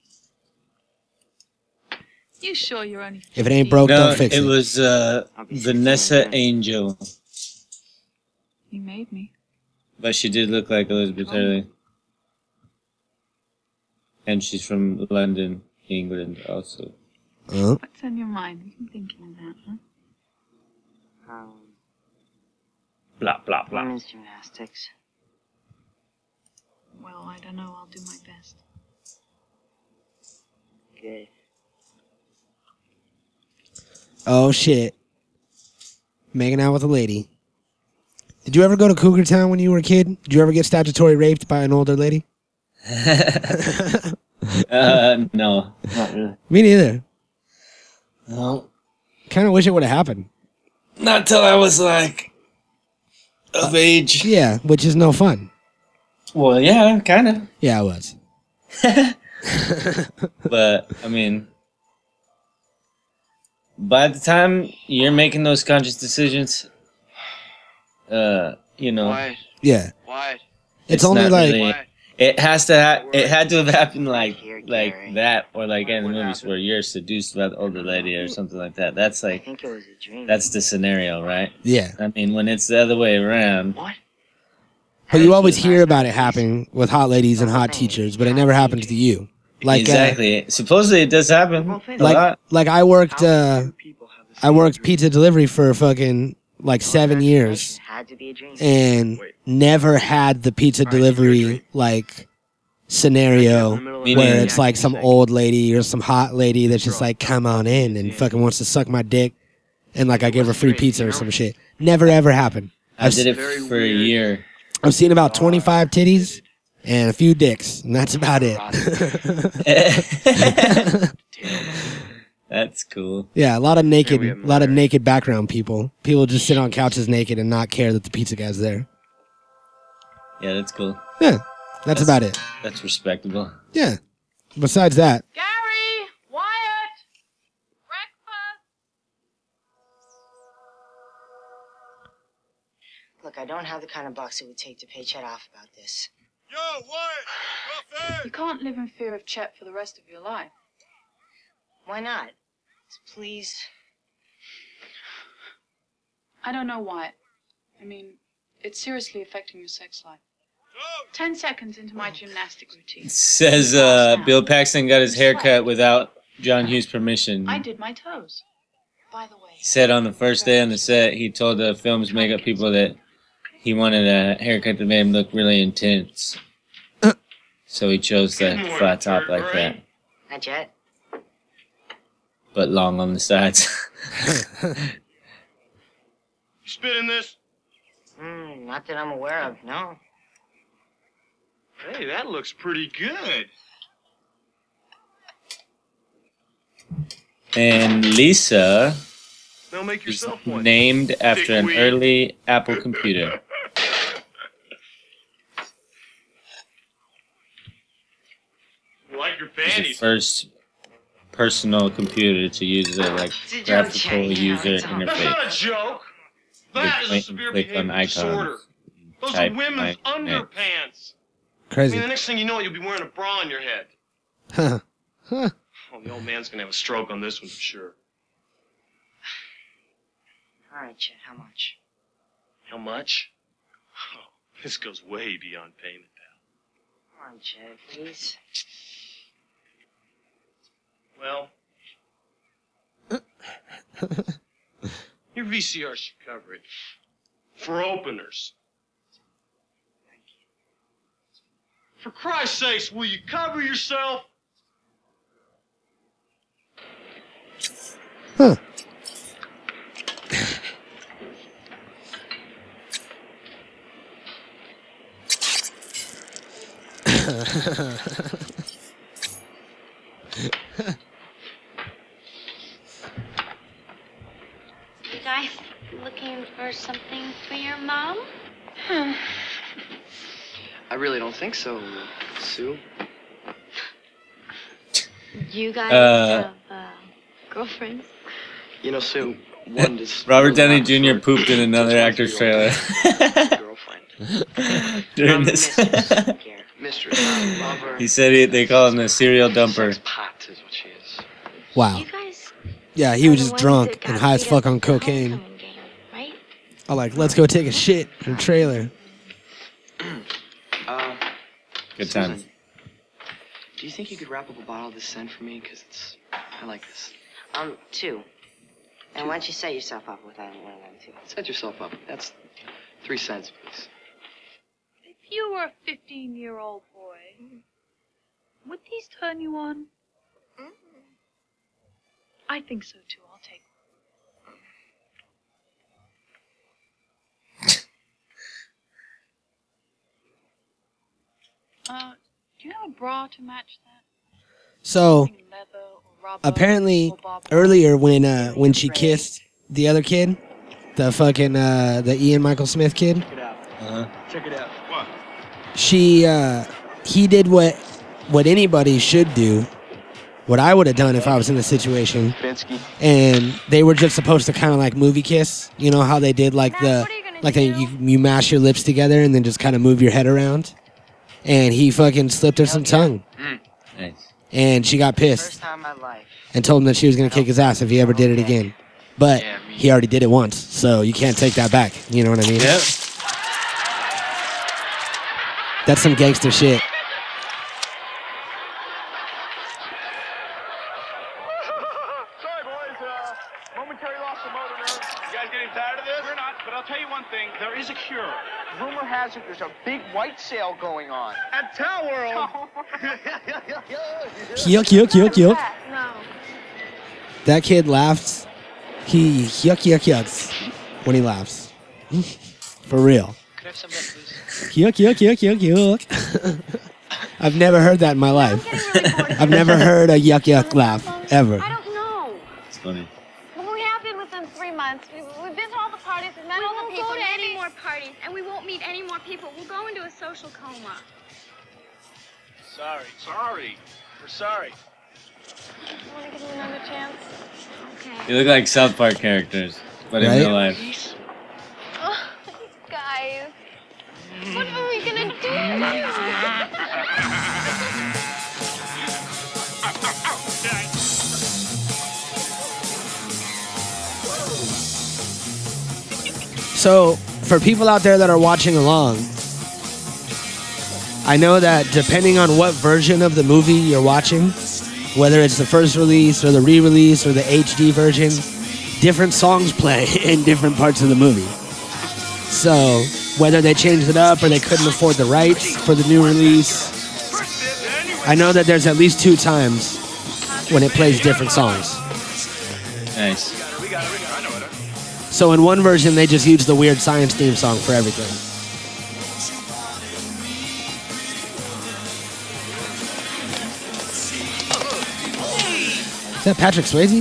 You sure you're only? If it ain't broke, No, don't fix it it. was uh, Vanessa Angel, You made me. but she did look like Elizabeth Hurley. And she's from London, England, also. Uh, What's on your mind? You've been thinking of that, huh? Um, Blah, blah, blah. women's gymnastics. Well, I don't know. I'll do my best. Good. Oh shit. Making out with a lady. Did you ever go to Cougar Town when you were a kid? Did you ever get statutory raped by an older lady? uh, no, not really. Me neither. No, Kind of wish it would have happened. not till I was like of age. Yeah, which is no fun. Well, yeah, kind of. Yeah, I was. but I mean, by the time you're making those conscious decisions, uh, you know, Why? Yeah. Why? It's, only not like really- it has to. Ha- it had to have happened like like that, or like in the movies where you're seduced by the older lady or something like that. That's I like think it was a dream. that's the scenario, right? yeah. I mean, when it's the other way around, what? But you always hear about it happening with hot ladies and hot teachers, but it never happens to you. Like uh, exactly. Supposedly, it does happen like like I worked uh I worked pizza delivery for fucking like 7 years Had to be a dream. and never had the pizza delivery like scenario where it's like some old lady or some hot lady that's just like come on in and fucking wants to suck my dick and like I give her free pizza or some shit. Never ever happened. I did it for a year. I've seen about 25 titties and a few dicks, and that's about it. That's cool. yeah, a lot of naked, a lot of naked background people. People just sit on couches naked and not care that the pizza guy's there. Yeah, that's cool. Yeah, that's about it. That's respectable. Yeah. Besides that, Gary! Wyatt! Breakfast! Look, I don't have the kind of bucks it would take to pay Chet off about this. You can't live in fear of Chet for the rest of your life. Why not? Please. I don't know why. I mean, it's seriously affecting your sex life. Ten seconds into my gymnastic routine. Says uh, Bill Paxton got his hair cut without John Hughes' permission. I did my toes. By the way, He said on the first day on the set, he told the film's makeup people that he wanted a haircut that made him look really intense. So he chose the flat top like that, Not yet. but long on the sides. You spit in this? Mm, not that I'm aware of, no. Hey, that looks pretty good. and Lisa Now make is yourself one. named after an Dickweed. early Apple computer. You like your It the panties? first personal computer to use the like It's graphical Jay, you know, user it's all- That's interface. not a joke. That is a point severe click on behavior disorder. Those Type are women's my name. underpants. I crazy. mean, the next thing you know, you'll be wearing a bra on your head. Huh. Huh. Oh, the old man's gonna have a stroke on this one for sure. All right, Chet, how much? How much? Oh, this goes way beyond payment, pal. Come on, Chet, please. Well, your VCR should cover it. For openers. For Christ's sakes, will you cover yourself? Huh. You guys looking for something for your mom? I really don't think so, Sue. You guys Uh, have uh, girlfriends? You know, Sue, one just. Robert Downey Jr. pooped in another actor's trailer Girlfriend. during this. Mistress, I love her. he said he, they call him the serial dumper. Pot is what she is. Wow. Yeah, he was just drunk and high as fuck on cocaine. I like, let's go take a shit in a trailer. Uh, Good times. do you think you could wrap up a bottle of this scent for me? Because it's. I like this. Um, two. And why don't you set yourself up with uh, one of them, too? Set yourself up. That's three cents, please. if you were a 15 year old boy, would these turn you on? I think so too. I'll take bra to match that? So Leather or rubber? apparently earlier when uh when she kissed the other kid, the fucking uh the Ian Michael Smith kid, Uh-huh. Check it out. What? she uh he did what what anybody should do. What I would have done if I was in the situation. Binsky. and they were just supposed to kind of like movie kiss. You know how they did like the like they, you you mash your lips together and then just kind of move your head around. And he fucking slipped her some tongue, mm. Nice. and she got pissed First time in my life. and told him that she was gonna kick his ass if he ever did it again. But he already did it once, so you can't take that back. You know what I mean? Yep. That's some gangster shit. Sorry, boys. Uh, momentary loss of motor nerve. You guys getting tired of this? We're not, but I'll tell you one thing. There is a cure. Rumor has there's a big white sale going on. At Tower World. Yuck, yuck, yuck, yuck. No. That kid laughs. He yuck, yuck, yucks when he laughs. For real. Could I have some of that, please? Yuck, yuck, yuck, yuck, yuck. I've never heard that in my life. I've never heard a yuck, yuck laugh, ever. I don't know. It's funny. Well, we have been within three months. We, We all won't go to any Maybe- more parties, and we won't meet any more people. We'll go into a social coma. Sorry. Sorry. We're sorry. Want to give me another chance? Okay. You look like South Park characters, but in Right? real life. Oh, guys. What are we gonna do? So, for people out there that are watching along, I know that depending on what version of the movie you're watching, whether it's the first release or the re release or the HD version, different songs play in different parts of the movie. So, whether they changed it up or they couldn't afford the rights for the new release, I know that there's at least two times when it plays different songs. Nice. So in one version, they just used the weird science theme song for everything. Is that Patrick Swayze?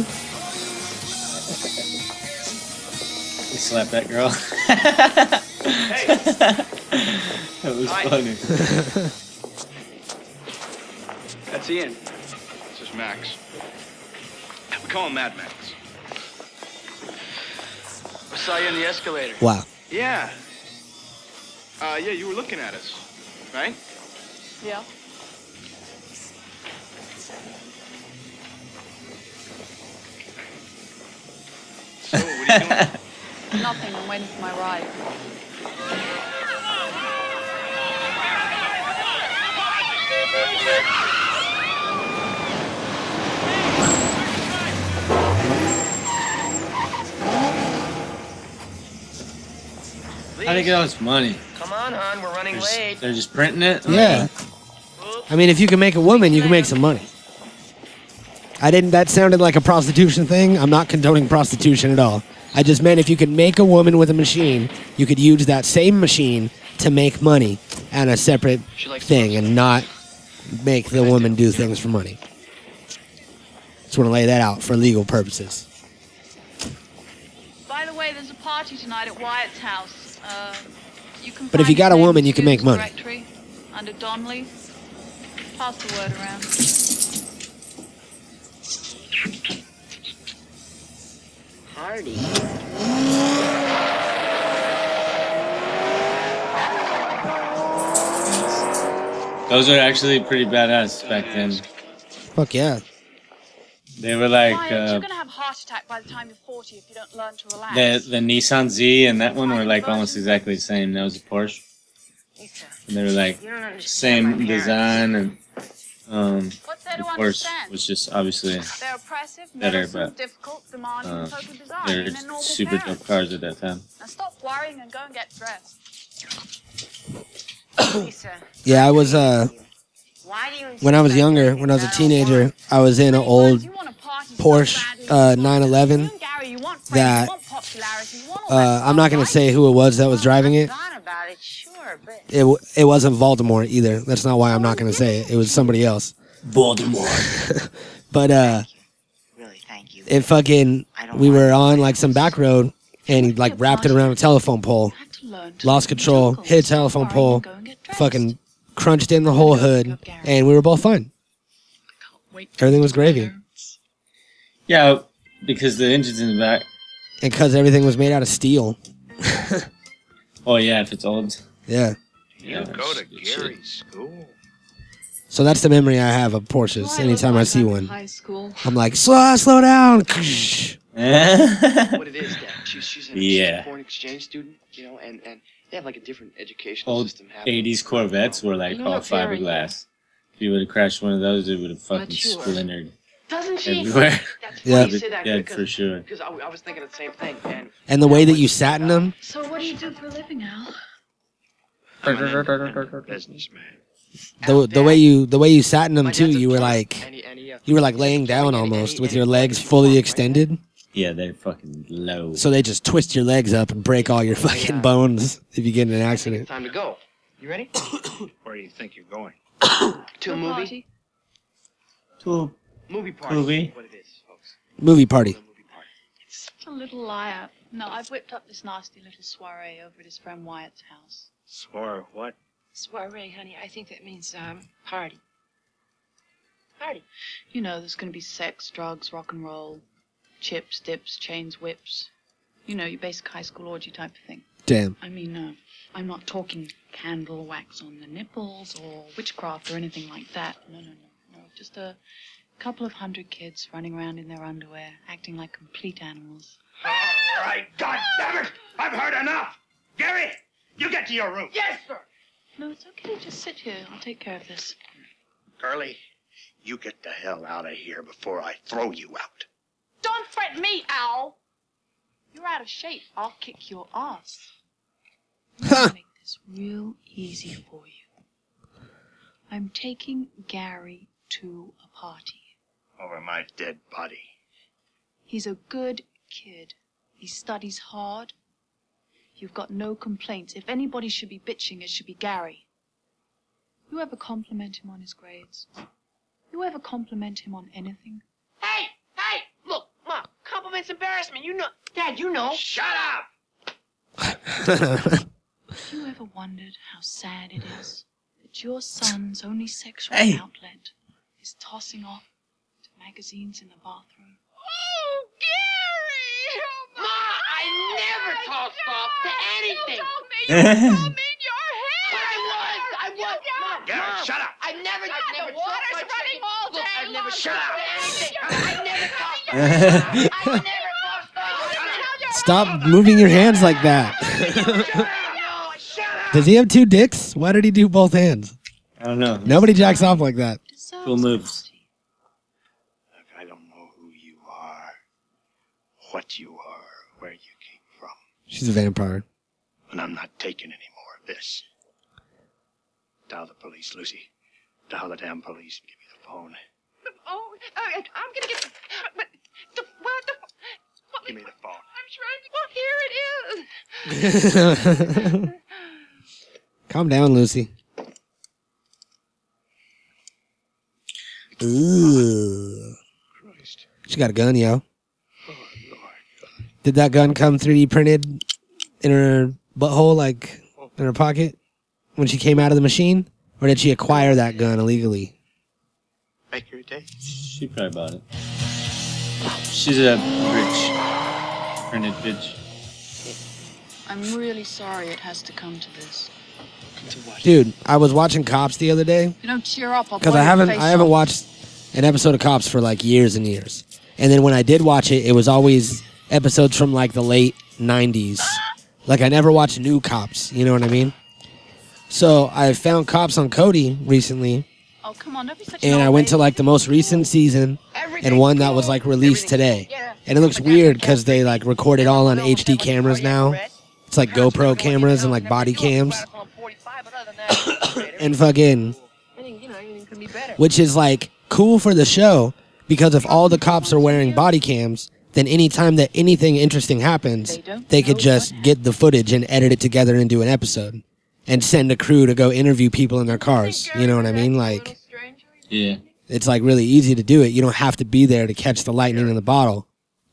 You slap that girl. that was funny. That's Ian. This is Max. We call him Mad Max. I saw you in the escalator. Wow. Yeah. Uh, yeah, you were looking at us, right? Yeah. So, what are you doing? Nothing. I'm waiting for my ride. How do they get all this money? Come on, hon. We're running They're just, late. they're just printing it? Yeah. I mean, if you can make a woman, you can make some money. I didn't. That sounded like a prostitution thing. I'm not condoning prostitution at all. I just meant if you could make a woman with a machine, you could use that same machine to make money and a separate thing, and not make the woman do things for money. Just want to lay that out for legal purposes. By the way, there's a party tonight at Wyatt's house. Uh, you can But if you got a woman, you can make money. Directory under Donnelly. Pass the word around. Hardy. Those are actually pretty badass back then. Fuck yeah. They were like Wyatt, uh, you're gonna have a heart attack by the time you're 40 if you don't learn to relax. the the Nissan Z and that one were like almost exactly the same. That was a Porsche. And they were like You don't understand my same parents. design and um What's there the to Porsche understand? was just obviously They're oppressive, better, meddlesome, but difficult, demanding, uh, totally bizarre. I they're mean, they're normal super parents. dope cars at that time. Now stop worrying and go and get dressed. Lisa, Yeah, I was uh why do you insist when I was younger, when I was a teenager. I was in an old Porsche uh, 911 Gary, you want fame, that popularity, you want all uh, I'm not gonna say who it was that was driving it, it, sure. It it wasn't Voldemort either. That's not why I'm not gonna say it. It was somebody else. Voldemort. but uh, it fucking we were on like some back road and he like wrapped it around a telephone pole, lost control, hit a telephone pole, fucking crunched in the whole hood, and we were both fine. Everything was gravy, Yeah, because the engine's in the back. and because everything was made out of steel. Oh yeah, if it's old. Yeah. You go to Gary's school. So that's the memory I have of Porsches. Anytime I see one, High school. I'm like, slow, slow down. what it is, Dad. She's, she's, an, she's Yeah. a foreign exchange student, you know, and, and they have like a different educational Old system. happening. '80s Corvettes were like You all know, Gary- fiberglass. If you would have crashed one of those, it would have fucking sure. splintered Doesn't she? everywhere. That's Yeah. funny you say that yeah, because, for sure. because I, I was thinking the same thing. And And the way that you sat in them, So what do you do for a living, Al? Businessman. the the way you the way you sat in them too, you were like, uh, you were like laying down almost with your legs fully extended. Yeah, they're fucking low. So they just twist your legs up and break all your fucking bones if you get in an accident. time to go. You ready? Where do you think you're going? to a movie. To a Movie party. Movie? What it is, folks. Movie party. Such a little liar. No, I've whipped up this nasty little soiree over at his friend Wyatt's house. Swore what? Soiree, honey. I think that means um party. Party. You know, there's going to be sex, drugs, rock and roll, chips, dips, chains, whips. You know, your basic high school orgy type of thing. Damn. I mean, uh, I'm not talking candle wax on the nipples or witchcraft or anything like that. No, no, no, no. Just a couple of hundred kids running around in their underwear, acting like complete animals. All right, God damn it! I've heard enough! Gary, you get to your room. Yes, sir. No, it's okay. Just sit here. I'll take care of this. Curly, you get the hell out of here before I throw you out. Don't fret me, Al. You're out of shape. I'll kick your ass. I'm make this real easy for you. I'm taking Gary to a party. Over my dead body. He's a good kid. He studies hard. You've got no complaints. If anybody should be bitching, it should be Gary. You ever compliment him on his grades? You ever compliment him on anything? Hey, hey, look, Ma, compliments embarrass me. You know, Dad, you know. Shut up. Have you ever wondered how sad it is that your son's only sexual Hey. outlet is tossing off to magazines in the bathroom? Oh, Gary! Oh, Ma, I never tossed off to anything. But I was, I was. Mom, Gary, Mom, shut up. I never, I never the water's running chicken. all Look, day I never long. Shut up. anything. I never tossed I never tossed. Stop moving your hands like that. Does he have two dicks? Why did he do both hands? I don't know. Nobody jacks off like that. Cool moves. Look, I don't know who you are, what you are, where you came from, She's a vampire. and I'm not taking any more of this. Dial the police, Lucy. Dial the damn police. Give me the phone. Oh, uh, I'm gonna get. But the well, the. Give me the phone. I'm trying to. Well, here it is. Calm down, Lucy. Ooh. She got a gun, yo. Did that gun come 3D printed in her butthole, like in her pocket, when she came out of the machine? Or did she acquire that gun illegally? Make your day. She probably bought it. She's a rich, printed bitch. I'm really sorry it has to come to this. Dude, I was watching Cops the other day. You don't cheer up. Because I haven't I haven't watched an episode of Cops for like years and years. And then when I did watch it, it was always episodes from like the late '90s. Like I never watched new Cops. You know what I mean? So I found Cops on Kodi recently, Oh, come on, don't be such an and I went to lady. like the most recent season and one that was like released today. And it looks weird because they like record it all on HD cameras now. It's like GoPro cameras and like body cams. and fucking which is like cool for the show because if all the cops are wearing body cams then anytime that anything interesting happens they could just get the footage and edit it together into an episode and send a crew to go interview people in their cars. You know what I mean? Like Yeah. it's like really easy to do it. You don't have to be there to catch the lightning in the bottle.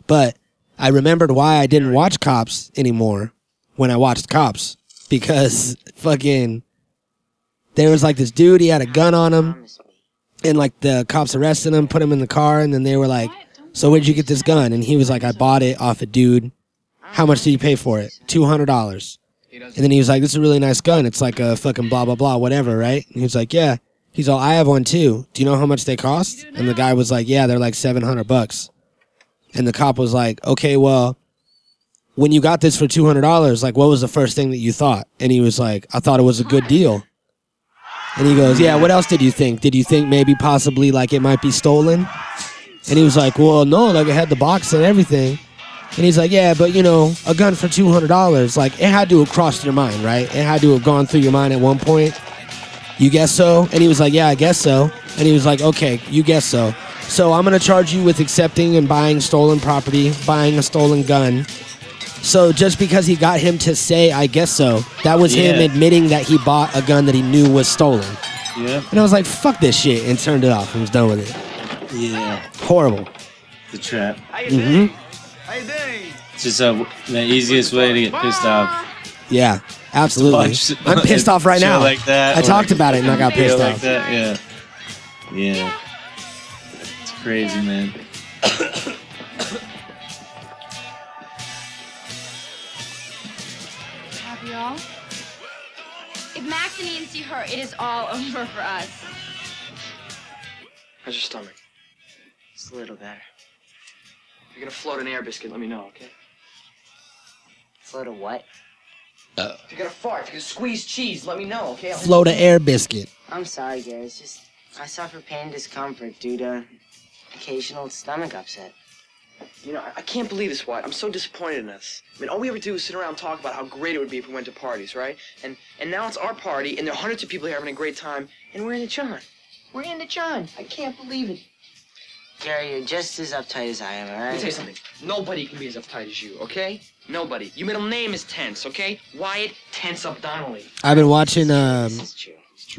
But I remembered why I didn't watch Cops anymore when I watched Cops because fucking there was like this dude he had a gun on him and like the cops arrested him, put him in the car and then they were like, "So where'd you get this gun?" And he was like, "I bought it off a dude. How much did you pay for it? $200." And then he was like, "This is a really nice gun. It's like a fucking blah blah blah whatever, right?" And he was like, "Yeah." He's all, "I have one too. Do you know how much they cost?" And the guy was like, "Yeah, they're like 700 bucks." And the cop was like, "Okay, well, when you got this for $200, like what was the first thing that you thought?" And he was like, "I thought it was a good deal." And he goes, "Yeah, what else did you think? Did you think maybe possibly like it might be stolen?" And he was like, "Well, no, like it had the box and everything." And he's like, "Yeah, but you know, a gun for two hundred dollars, like it had to have crossed your mind, right? It had to have gone through your mind at one point. You guess so?" And he was like, "Yeah, I guess so." And he was like, "Okay, you guess so. So I'm gonna charge you with accepting and buying stolen property, buying a stolen gun." So just because he got him to say, "I guess so," that was him admitting that he bought a gun that he knew was stolen. Yeah. And I was like, "Fuck this shit," and turned it off and was done with it. Yeah. Horrible. The trap. hmm It's just uh, the easiest way to get pissed off. Yeah, absolutely. Watch I'm pissed off right shit now. Like that, I or talked about it and I got video pissed like off. that. Yeah. Yeah. It's crazy, man. Have y'all? If Max and Ian see her, it is all over for us. How's your stomach? It's a little better. If you're gonna float an air biscuit, let me know, okay? Float a what? Uh, if you're gonna fart, if you're gonna squeeze cheese, let me know, okay? I'll- Float an air biscuit. I'm sorry, Gary. It's just I suffer pain and discomfort due to occasional stomach upset. You know, I, I can't believe this, Wyatt. I'm so disappointed in us. I mean, all we ever do is sit around and talk about how great it would be if we went to parties, right? And and now it's our party, and there are hundreds of people here having a great time, and we're in the John. We're in the John. I can't believe it. Gary, you're just as uptight as I am, all right? Let me right? tell you something. Nobody can be as uptight as you, okay? Nobody. Your middle name is Tense, okay? Wyatt Tense Up Donnelly. I've been watching um,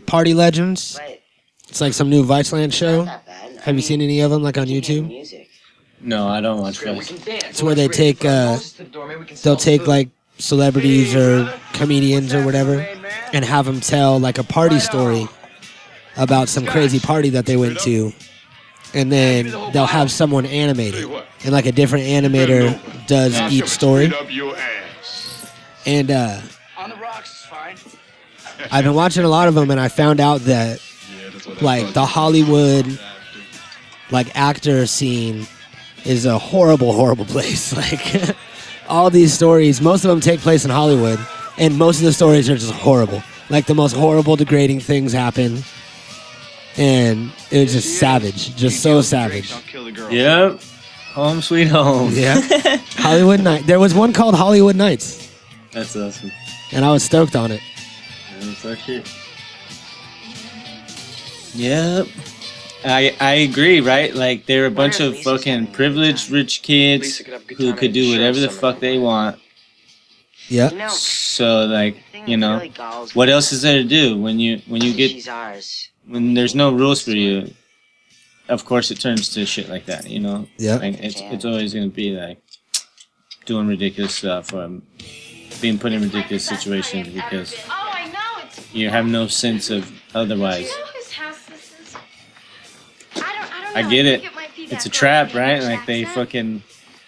Party Legends. It's like some new Viceland show. Have you seen any of them, like on YouTube? No, I don't watch We Vice. can dance. It's where they take, uh, they'll take like celebrities or comedians or whatever, and have them tell like a party story about some crazy party that they went to, and then they'll have someone animate it, and like a different animator does each story. And uh. I've been watching a lot of them, and I found out that like the Hollywood like actor scene is a horrible, horrible place. Like all these stories, most of them take place in Hollywood, and most of the stories are just horrible. Like the most horrible, degrading things happen, and it was just savage, just so savage. Yep. Home sweet home. Yeah. Hollywood Night. There was one called Hollywood Nights, That's awesome. and I was stoked on it. That's our shit. Yep. I I agree, right? Like they're a bunch of fucking privileged rich kids who could do whatever the fuck they want. Yeah. So like, you know, what else is there to do when you when you get She's ours. When there's no rules for you? Of course, it turns to shit like that. You know. Yeah. Like it's it's always gonna be like doing ridiculous stuff or being put in ridiculous situations because Oh, I know. It's you have no sense of otherwise. you know whose house this is? I don't. I don't I get it. think it might be It's a trap, right? Like they fucking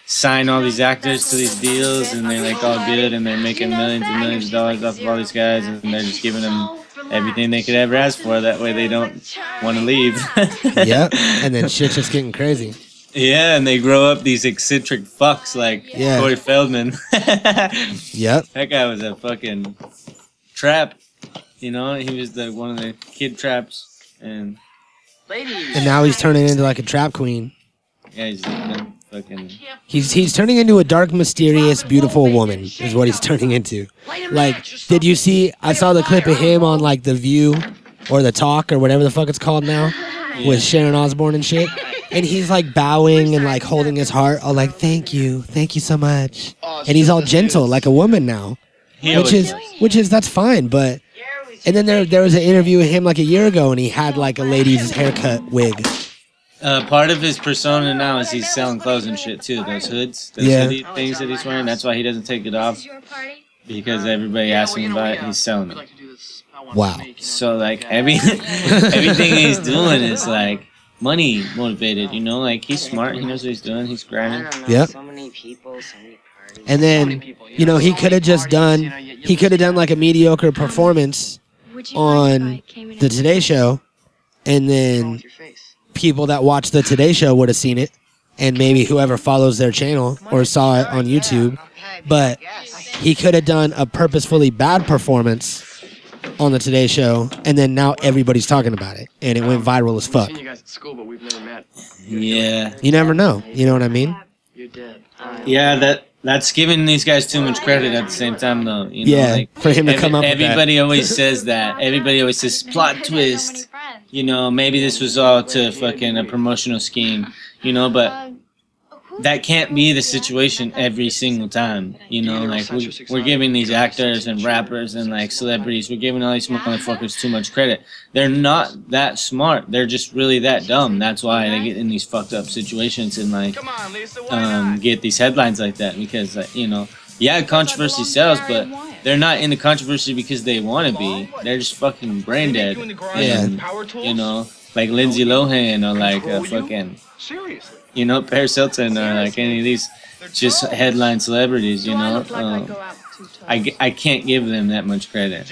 sign all these actors to these deals, and they're like all good, and they're making millions and millions of dollars off of all these guys, and they're just giving them everything they could ever ask for. That way, they don't want to leave. yep. And then shit's just getting crazy. Yeah, and they grow up these eccentric fucks like Yeah. Corey Feldman. Yep. That guy was a fucking trap. You know, he was the one of the kid traps, and Ladies. And now he's turning into like a trap queen. yeah, he's been fucking. He's he's turning into a dark, mysterious, beautiful woman. Is what he's turning into. Like, did you see? I saw the clip of him on like the View, or the Talk, or whatever the fuck it's called now, with Sharon Osbourne and shit. And he's like bowing and like holding his heart, all like, "Thank you, thank you so much." And he's all gentle, like a woman now, which is which is that's fine. But And then there there was an interview with him like a year ago, and he had like a lady's haircut wig. Uh, part of his persona now is he's selling clothes and shit too. Those hoods, those Yeah. hoodie things that he's wearing. That's why he doesn't take it off because everybody asks him about it. He's selling it. Wow. So like every everything he's doing is like money motivated. You know, like he's smart. He knows what he's doing. He's grinding. Yep. So many people, so many parties. And then you know he could have just done he could have done like a mediocre performance on the Today Show, and then people that watch the Today Show would have seen it, and maybe whoever follows their channel or saw it on YouTube. But he could have done a purposefully bad performance on the Today Show, and then now everybody's talking about it, and it went viral as fuck. Seen you guys at school, but we've never met. Yeah. You never know. You know what I mean? You're. Yeah, that that's giving these guys too much credit at the same time, though. You know, Yeah, like, for him to come up with that. Everybody always says that. Everybody always says plot twist. You know, maybe this was all to fucking a promotional scheme. You know, but that can't be the situation every single time. You know, like we, we're giving these actors and rappers and like celebrities, we're giving all these motherfuckers too much credit. They're not that smart. They're just really that dumb. That's why they get in these fucked up situations and like um, get these headlines like that because uh, you know, yeah, controversy sells, but they're not in the controversy because they want to be. They're just fucking brain dead. And, you know, like Lindsay Lohan or like uh, fucking Seriously. you know, Paris Hilton or like any of these just headline celebrities, you know. Um, I, g- I can't give them that much credit.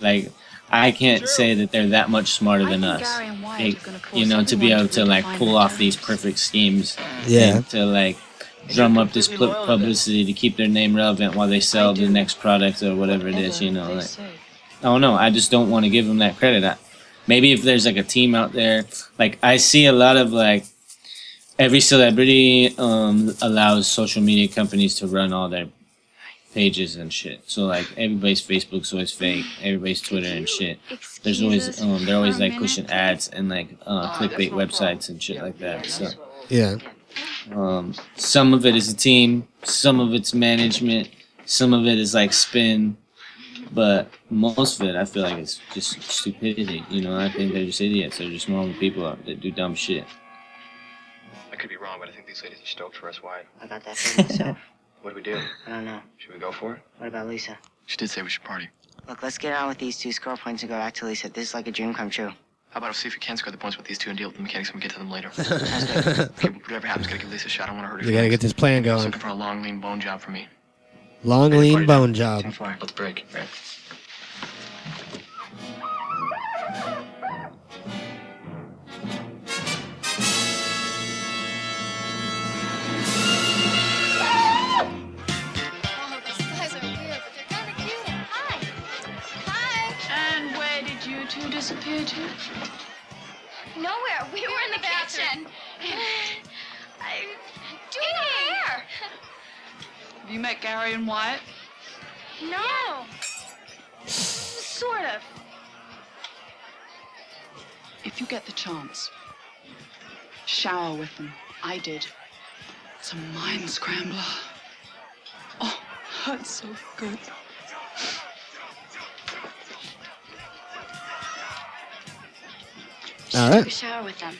Like, I can't say that they're that much smarter than us. Like, you know, to be able to like pull off these perfect schemes. Yeah. to like drum up this pu- publicity to keep their name relevant while they sell the next product or whatever it is, you know. Like, I don't know. I just don't want to give them that credit. I, maybe if there's like a team out there, like I see a lot of like every celebrity um, allows social media companies to run all their pages and shit. So like everybody's Facebook's always fake, everybody's Twitter and shit. There's always um, they're always like pushing ads and like uh, clickbait websites and shit like that. So Yeah. Um, some of it is a team, some of it's management, some of it is like spin, but most of it I feel like it's just stupidity. You know, I think they're just idiots. They're just normal people that do dumb shit. I could be wrong, but I think these ladies are stoked for us. Why? I got that feeling myself. What do we do? I don't know. Should we go for it? What about Lisa? She did say we should party. Look, let's get on with these two score points and go back to Lisa. This is like a dream come true. How about if see if we can score the points with these two and deal with the mechanics when we get to them later? okay, whatever happens, gotta give Lisa a shot. I don't want to hurt her. You gotta get this plan going. looking for a long, lean bone job for me. Long, lean bone job. Let's break. Right. You two disappear to? Nowhere. We were in the kitchen. I doing my hair. Have you met Gary and Wyatt? No. Sort of. If you get the chance, shower with them. I did. It's a mind scrambler. Oh, that's so good. All Took a shower with them.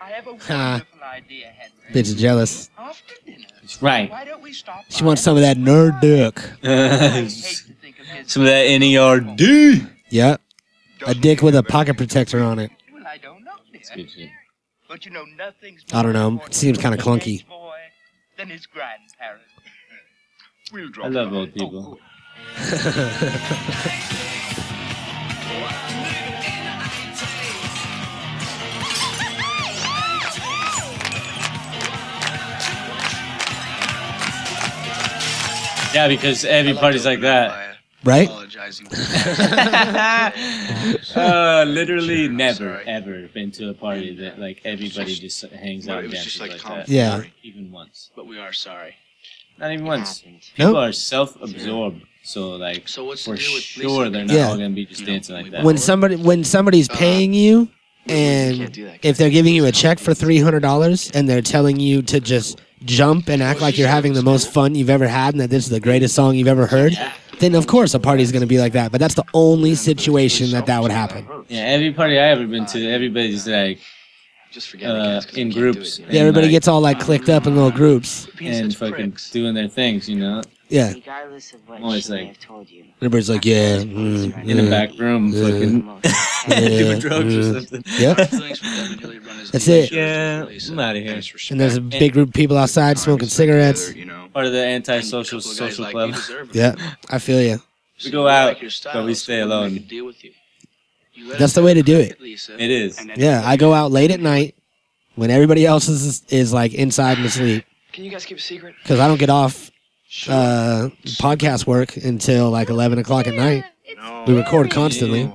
I have a Ha. Ah. wonderful idea, Henry. Bitch is jealous. After dinner, Right. why don't we stop She wants some of that nerd dick. Some of that NERD. Yep. A dick with a pocket protector on it. Well, I don't know, dear. But you know, nothing's I don't know. Seems kind of clunky. than his grandparents. I love old people. Yeah, because every party's like that. Right? uh, literally never ever been to a party that like everybody just hangs out It and was just dances like like that. Yeah. Even once. But we are sorry. Not even once. Nope. People are self-absorbed, so like So what's the for deal with sure they're not Yeah. all gonna be just dancing like that. When somebody when somebody's paying you and if they're giving you a check for three hundred dollars and they're telling you to just jump and act like you're having the most fun you've ever had and that this is the greatest song you've ever heard, then of course a party's gonna be like that. But that's the only situation that that would happen. Yeah, every party I ever been to, everybody's like Just forget uh, in groups. Yeah, everybody gets all like clicked up in little groups. and fucking doing their things, you know. Yeah. Regardless of what I'm always she may like have told you. Everybody's like, yeah, mm, in the yeah, back room, yeah, fucking yeah, doing drugs or mm. something. Yep. That's it. Yeah, I'm out of here. And there's a big group of people outside smoking cigarettes. Part of the antisocial social club. Yeah, I feel you. We go out, but we stay alone. That's the way to do it. It is. Yeah, I go out late at night when everybody else is is like inside and asleep Can you guys keep a secret? because I don't get off uh, podcast work until like eleven o'clock at night. We record constantly,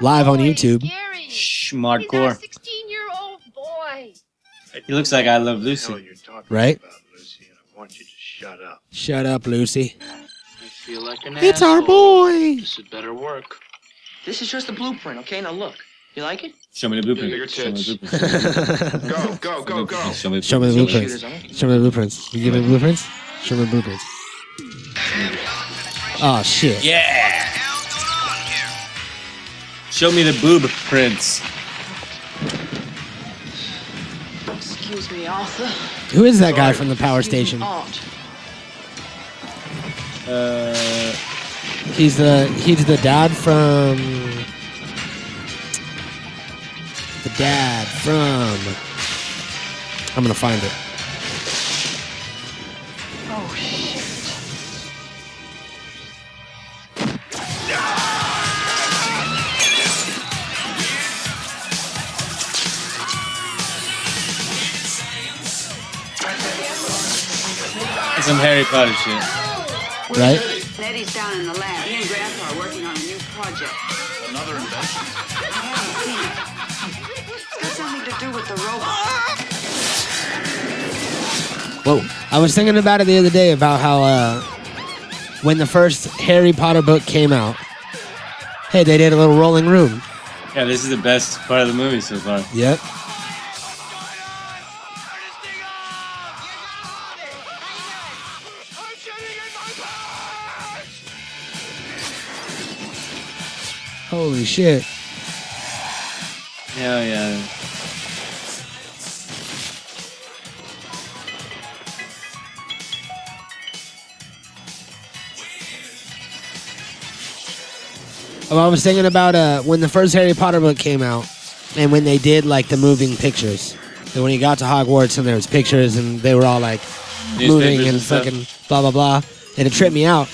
live on YouTube. Schmardcore. Sixteen-year-old boy. He looks like I Love Lucy. Right? I want you to shut up. Shut up, Lucy. I feel like an It's our asshole. boy. This had better work. This is just the blueprint, okay? Now look. You like it? Show me the blueprint. Bigger Show me the tits. blueprint. Go, go, go, go. Show me, Show me the blueprint. blueprints. Show me the blueprints. You give me the blueprints. Show me the blueprints. Oh shit. Yeah. Show me the boob prints. Excuse me, Arthur. Who is that guy from the power station? Art. Uh, He's the he's the dad from the dad from. I'm gonna find it. Oh shit. It's some Harry Potter shit. Right? Eddie's down in the lab. He and Grandpa are working on a new project. Another invention. I haven't seen it. It's got something to do with the robot. I was thinking about it the other day about how uh, when the first Harry Potter book came out, hey, they did a little rolling room. Yeah, this is the best part of the movie so far. Yep. Holy shit! Hell yeah. I was thinking about uh, when the first Harry Potter book came out, and when they did like the moving pictures. And when he got to Hogwarts, and there was pictures, and they were all like moving and and fucking blah blah blah, and it tripped me out.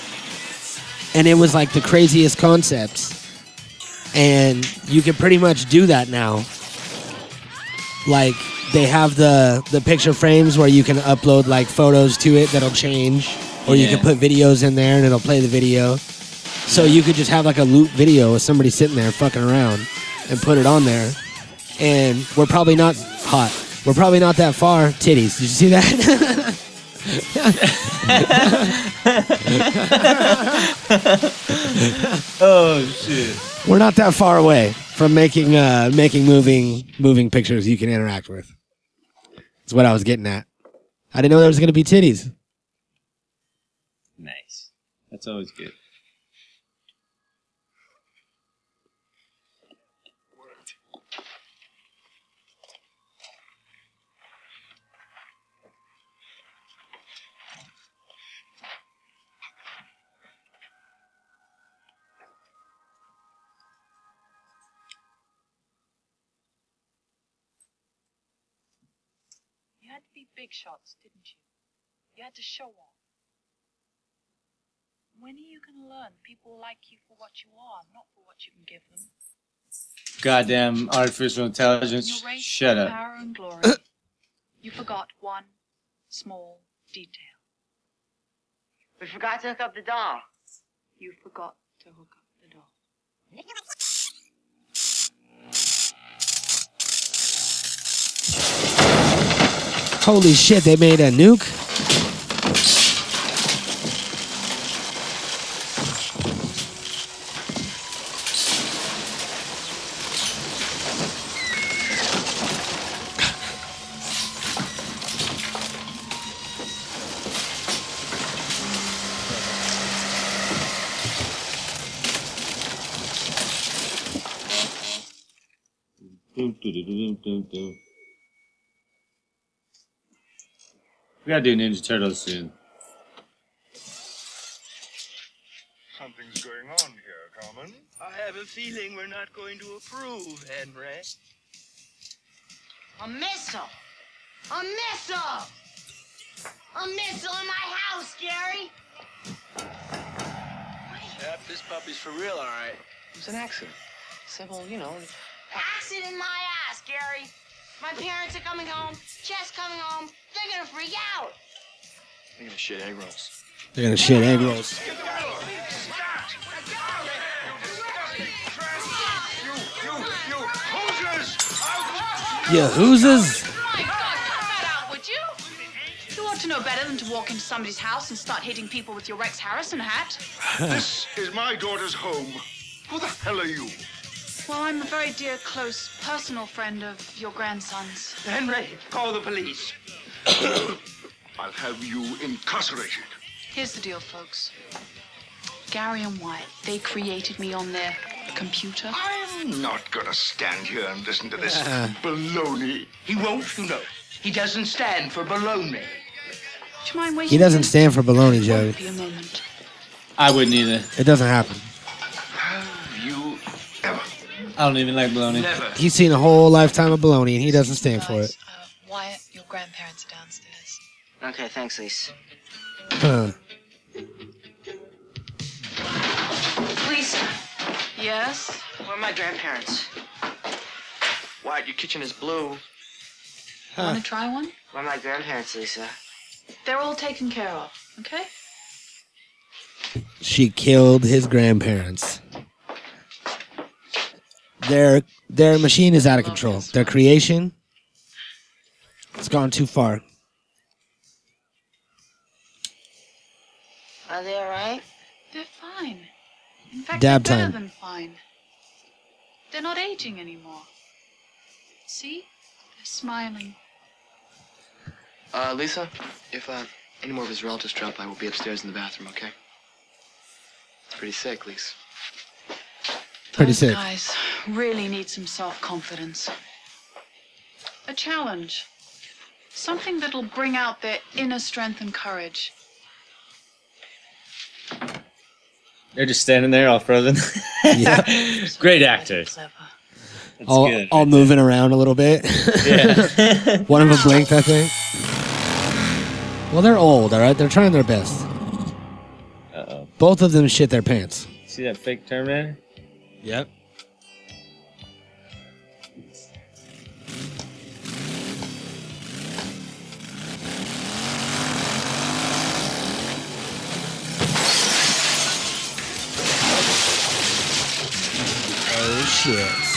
And it was like the craziest concepts, and you can pretty much do that now. Like they have the the picture frames where you can upload like photos to it that'll change, or you can put videos in there and it'll play the video. So you could just have like a loop video of somebody sitting there fucking around and put it on there. And we're probably not hot. We're probably not that far. Titties. Did you see that? oh shit. we're not that far away from making uh making moving moving pictures you can interact with. That's what I was getting at. I didn't know there was gonna be titties. Nice. That's always good. Big shots, didn't you? You had to show off. When are you going to learn people like you for what you are, not for what you can give them? Goddamn artificial intelligence. Your race Shut up. Power and glory. you forgot one small detail. We forgot to hook up the doll. You forgot to hook up the doll. Holy shit, they made a nuke? Gotta do Ninja Turtles soon. Something's going on here, Carmen. I have a feeling we're not going to approve, Henry. A missile! A missile! A missile in my house, Gary! Yep, this puppy's for real, all right. It was an accident. Simple, you know. Accident in my ass, Gary! My parents are coming home, Jess coming home. They're gonna freak out! They're gonna shit egg rolls. They're gonna shit egg rolls. Yahoozas? Would you? You ought to know better than to walk into somebody's house and start hitting people with your Rex Harrison hat. this is my daughter's home. Who the hell are you? Well, I'm a very dear, close, personal friend of your grandson's. Henry, call the police. I'll have you incarcerated. Here's the deal, folks. Gary and Wyatt, they created me on their computer. I'm not gonna stand here and listen to this Uh-uh. baloney. He won't, you know. He doesn't stand for baloney. Do you mind waiting? He doesn't stand for baloney, Joey. Be a moment. I wouldn't either. It doesn't happen. You ever? I don't even like bologna. He's seen a whole lifetime of baloney and he doesn't stand for it. Uh, Wyatt, your grandparents are downstairs. Okay, thanks, Lise. Huh. Lisa, Yes? where are my grandparents? Wyatt, your kitchen is blue. Want to try one? Where are my grandparents, Lisa? They're all taken care of, okay? She killed his grandparents. Their their machine is out of control. Their creation it's gone too far. Are they all right? They're fine. In fact, Dab they're better time. than fine. They're not aging anymore. See? They're smiling. Uh, Lisa, if uh, any more of his relatives drop by, we'll be upstairs in the bathroom, okay? It's pretty sick, Lisa. Pretty Those sick. guys really need some self-confidence. A challenge. Something that'll bring out their inner strength and courage. They're just standing there all frozen. Yeah. Great actors. That's all good. all moving around a little bit. Yeah. One of them blinked, I think. Well, they're old, all right. They're trying their best. Uh oh. Both of them shit their pants. See that fake Terminator? Yep. Oh shit.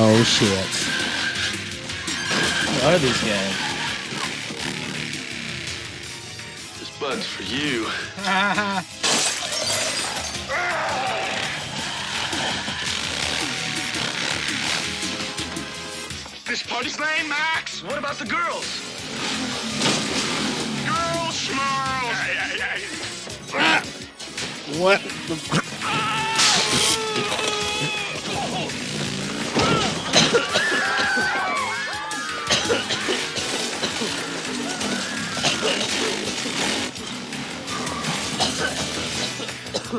Oh shit. Who are these guys? This bud's for you. This party's lame, Max. What about the girls? Girls, schmarls. What the ah!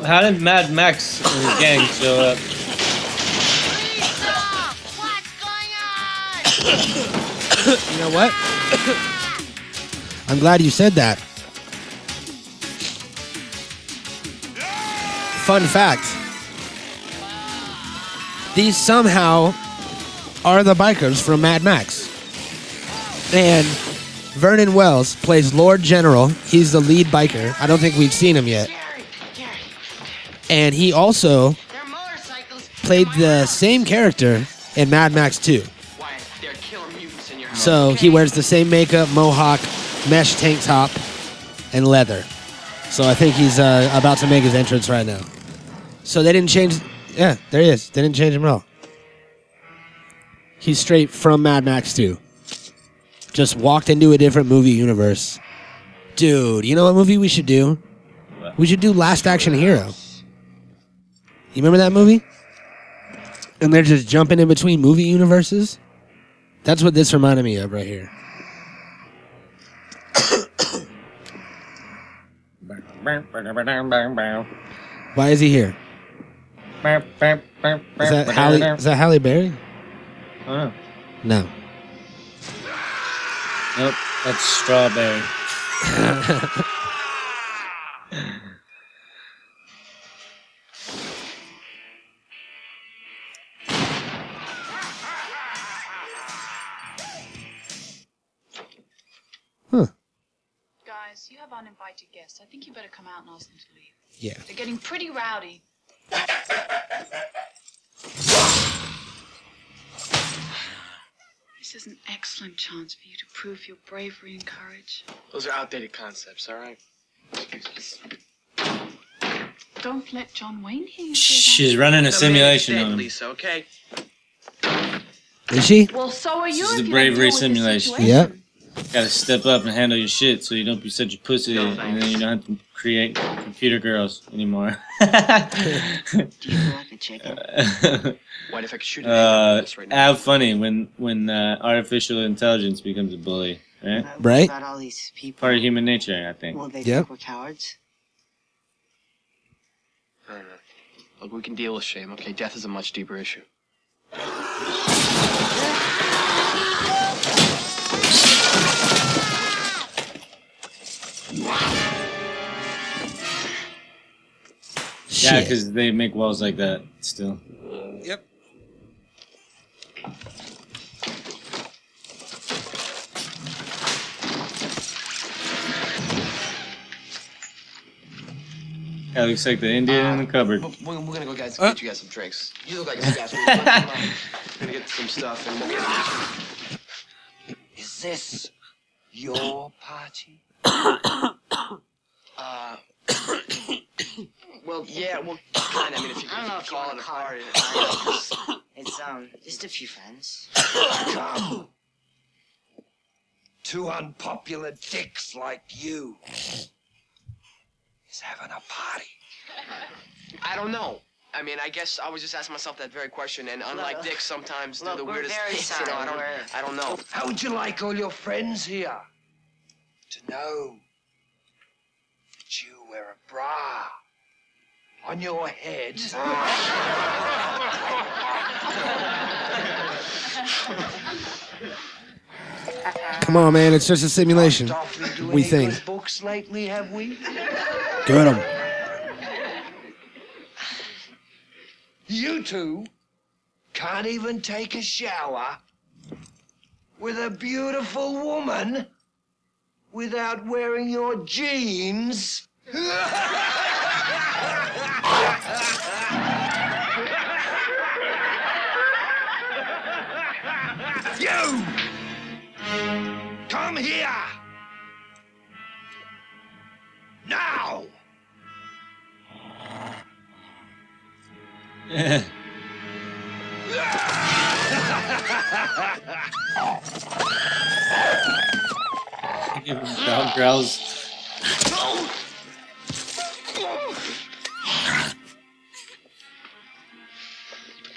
How did Mad Max and his gang show up? Uh, you know what? I'm glad you said that. Fun fact. These somehow are the bikers from Mad Max. And Vernon Wells plays Lord General. He's the lead biker. I don't think we've seen him yet. And he also played the same character in Mad Max 2. Wyatt, they're killer mutants in your house. So he wears the same makeup, mohawk, mesh tank top, and leather. So I think he's uh, about to make his entrance right now. So they didn't change. Yeah, there he is. They didn't change him at all. He's straight from Mad Max 2. Just walked into a different movie universe. Dude, you know what movie we should do? We should do Last Action Hero. You remember that movie? And they're just jumping in between movie universes? That's what this reminded me of right here. Why is he here? Is that Halle, is that Halle Berry? Oh. No. Nope, that's strawberry. Guys, you have uninvited guests. I think you better come out and ask them to leave. Yeah. They're getting pretty rowdy. This is an excellent chance for you to prove your bravery and courage. Those are outdated concepts, all right? Don't let John Wayne hear you say She's running a I made simulation mistake, on him. Lisa, okay? Is she? that. Well, so are you. This is if the you don't bravery deal with the simulation. situation. Yep. Gotta step up and handle your shit so you don't be such a pussy and then you don't have to create computer girls anymore. Do you feel like a chicken? What if I could shoot an uh, anchor right now? how funny when when uh, artificial intelligence becomes a bully, right? Uh, Right. About all these people? Part of human nature, I think. Well, they Yep. think we're cowards? I don't know. Look, we can deal with shame, okay? Death is a much deeper issue. Yeah, because they make walls like that still. Yep. That looks like the Indian in the cupboard. We're, we're gonna go guys, Uh. get you guys some drinks. You look like you guys. We're gonna, gonna get some stuff and we'll get Is this your party? Uh, well, yeah, well, kind of. I mean, if you, I don't know if you you call wanna it a party. it It's um just a few friends. Come. Two unpopular dicks like you is having a party. I don't know. I mean, I guess I was just asking myself that very question, and unlike Look, Dick, sometimes do the weirdest things. You know, I don't, I don't know. How would you like all your friends here to know wear a bra on your head? Come on, man. It's just a simulation. We think. good books lately, have we? Good 'em. You two can't even take a shower with a beautiful woman without wearing your jeans. you! Come here! Now! Give him dog growls.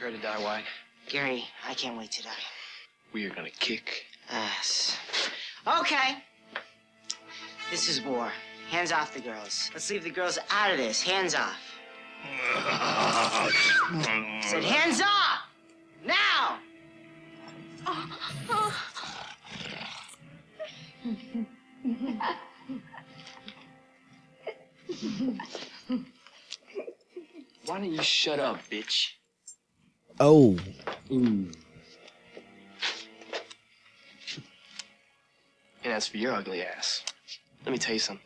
Prepare to die, White. Gary, I can't wait to die. We are gonna kick. Ass. Okay. This is war. Hands off the girls. Let's leave the girls out of this. Hands off. I Said hands off! Now! Why don't you shut up, bitch? Oh. Ooh. And as for your ugly ass, let me tell you something.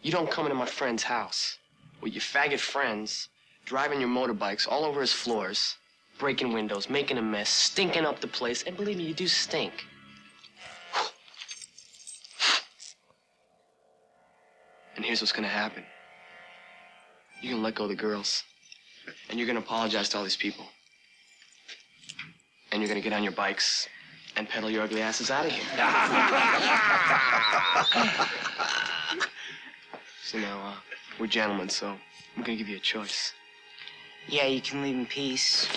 You don't come into my friend's house with your faggot friends driving your motorbikes all over his floors, breaking windows, making a mess, stinking up the place, and believe me, you do stink. And here's what's gonna happen. You're gonna let go of the girls, and you're gonna apologize to all these people. And you're gonna get on your bikes and pedal your ugly asses out of here. so now, uh, we're gentlemen, so I'm gonna give you a choice. Yeah, you can leave in peace.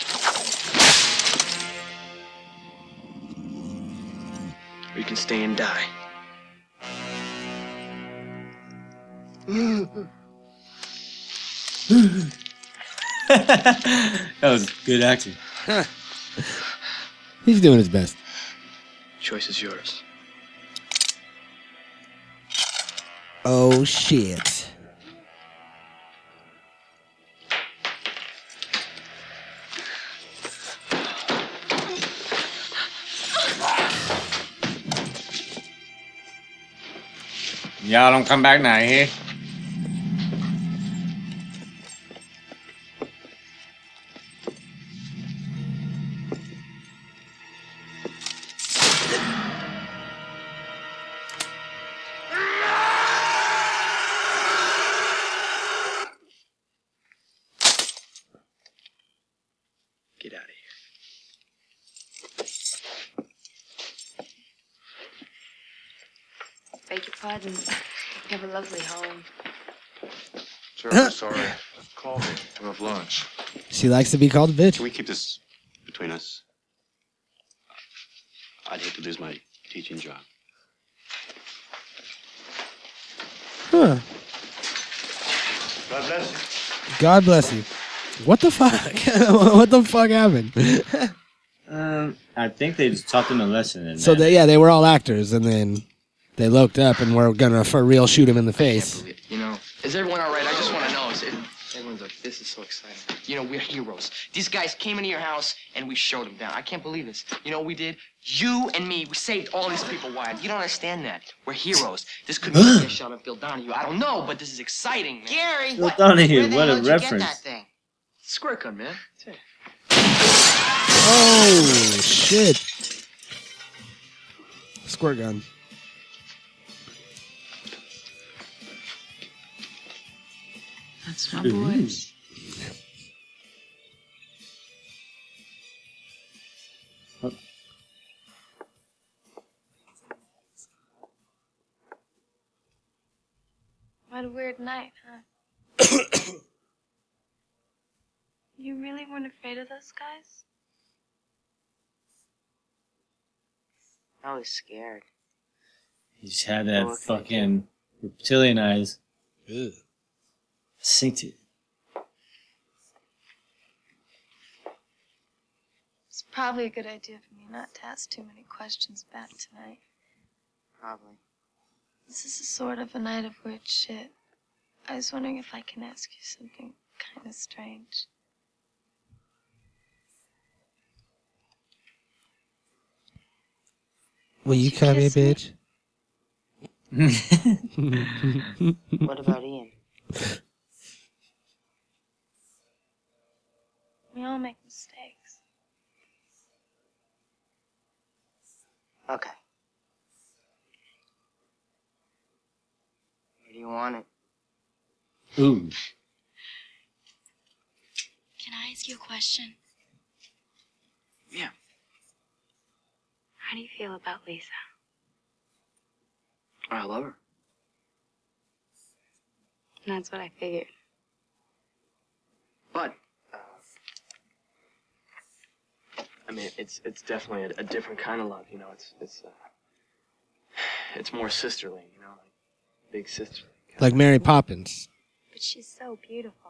Or you can stay and die. that was good acting. He's doing his best. Choice is yours. Oh shit. Y'all don't come back now, here. She likes to be called a bitch. Can we keep this between us? I'd hate to lose my teaching job. Huh. God bless you. God bless you. What the fuck? what the fuck happened? Um, I think they just taught them a lesson. In so they, yeah, they were all actors, and then they looked up and were gonna for real shoot him in the face. You know, is everyone all right? I just want to know. Is it, everyone's like, this is so exciting. You know, we're heroes. These guys came into your house and we showed them down. I can't believe this. You know what we did? You and me, we saved all these people, Wyatt. You don't understand that. We're heroes. This could be a shot at Bill Donahue. I don't know, but this is exciting, man. Gary, Bill what? Donahue, Where the what hell a did you get reference. that thing? Square gun, man. Oh shit! Squirt gun. That's my Ooh. boy. A weird night, huh? you really weren't afraid of those guys? I was scared. He just had that okay. fucking reptilian eyes. Ugh. Synced it. It's probably a good idea for me not to ask too many questions back tonight. Probably. This is a sort of a night of weird shit. I was wondering if I can ask you something kind of strange. Will you call me a bitch? What about Ian? We all make mistakes. Okay. Where do you want it? Ooh. Can I ask you a question? Yeah. How do you feel about Lisa? I love her. That's what I figured. But, uh, I mean, it's it's definitely a, a different kind of love. You know, it's it's uh, it's more sisterly. You know, like big sisterly. Like Mary Poppins. But she's so beautiful.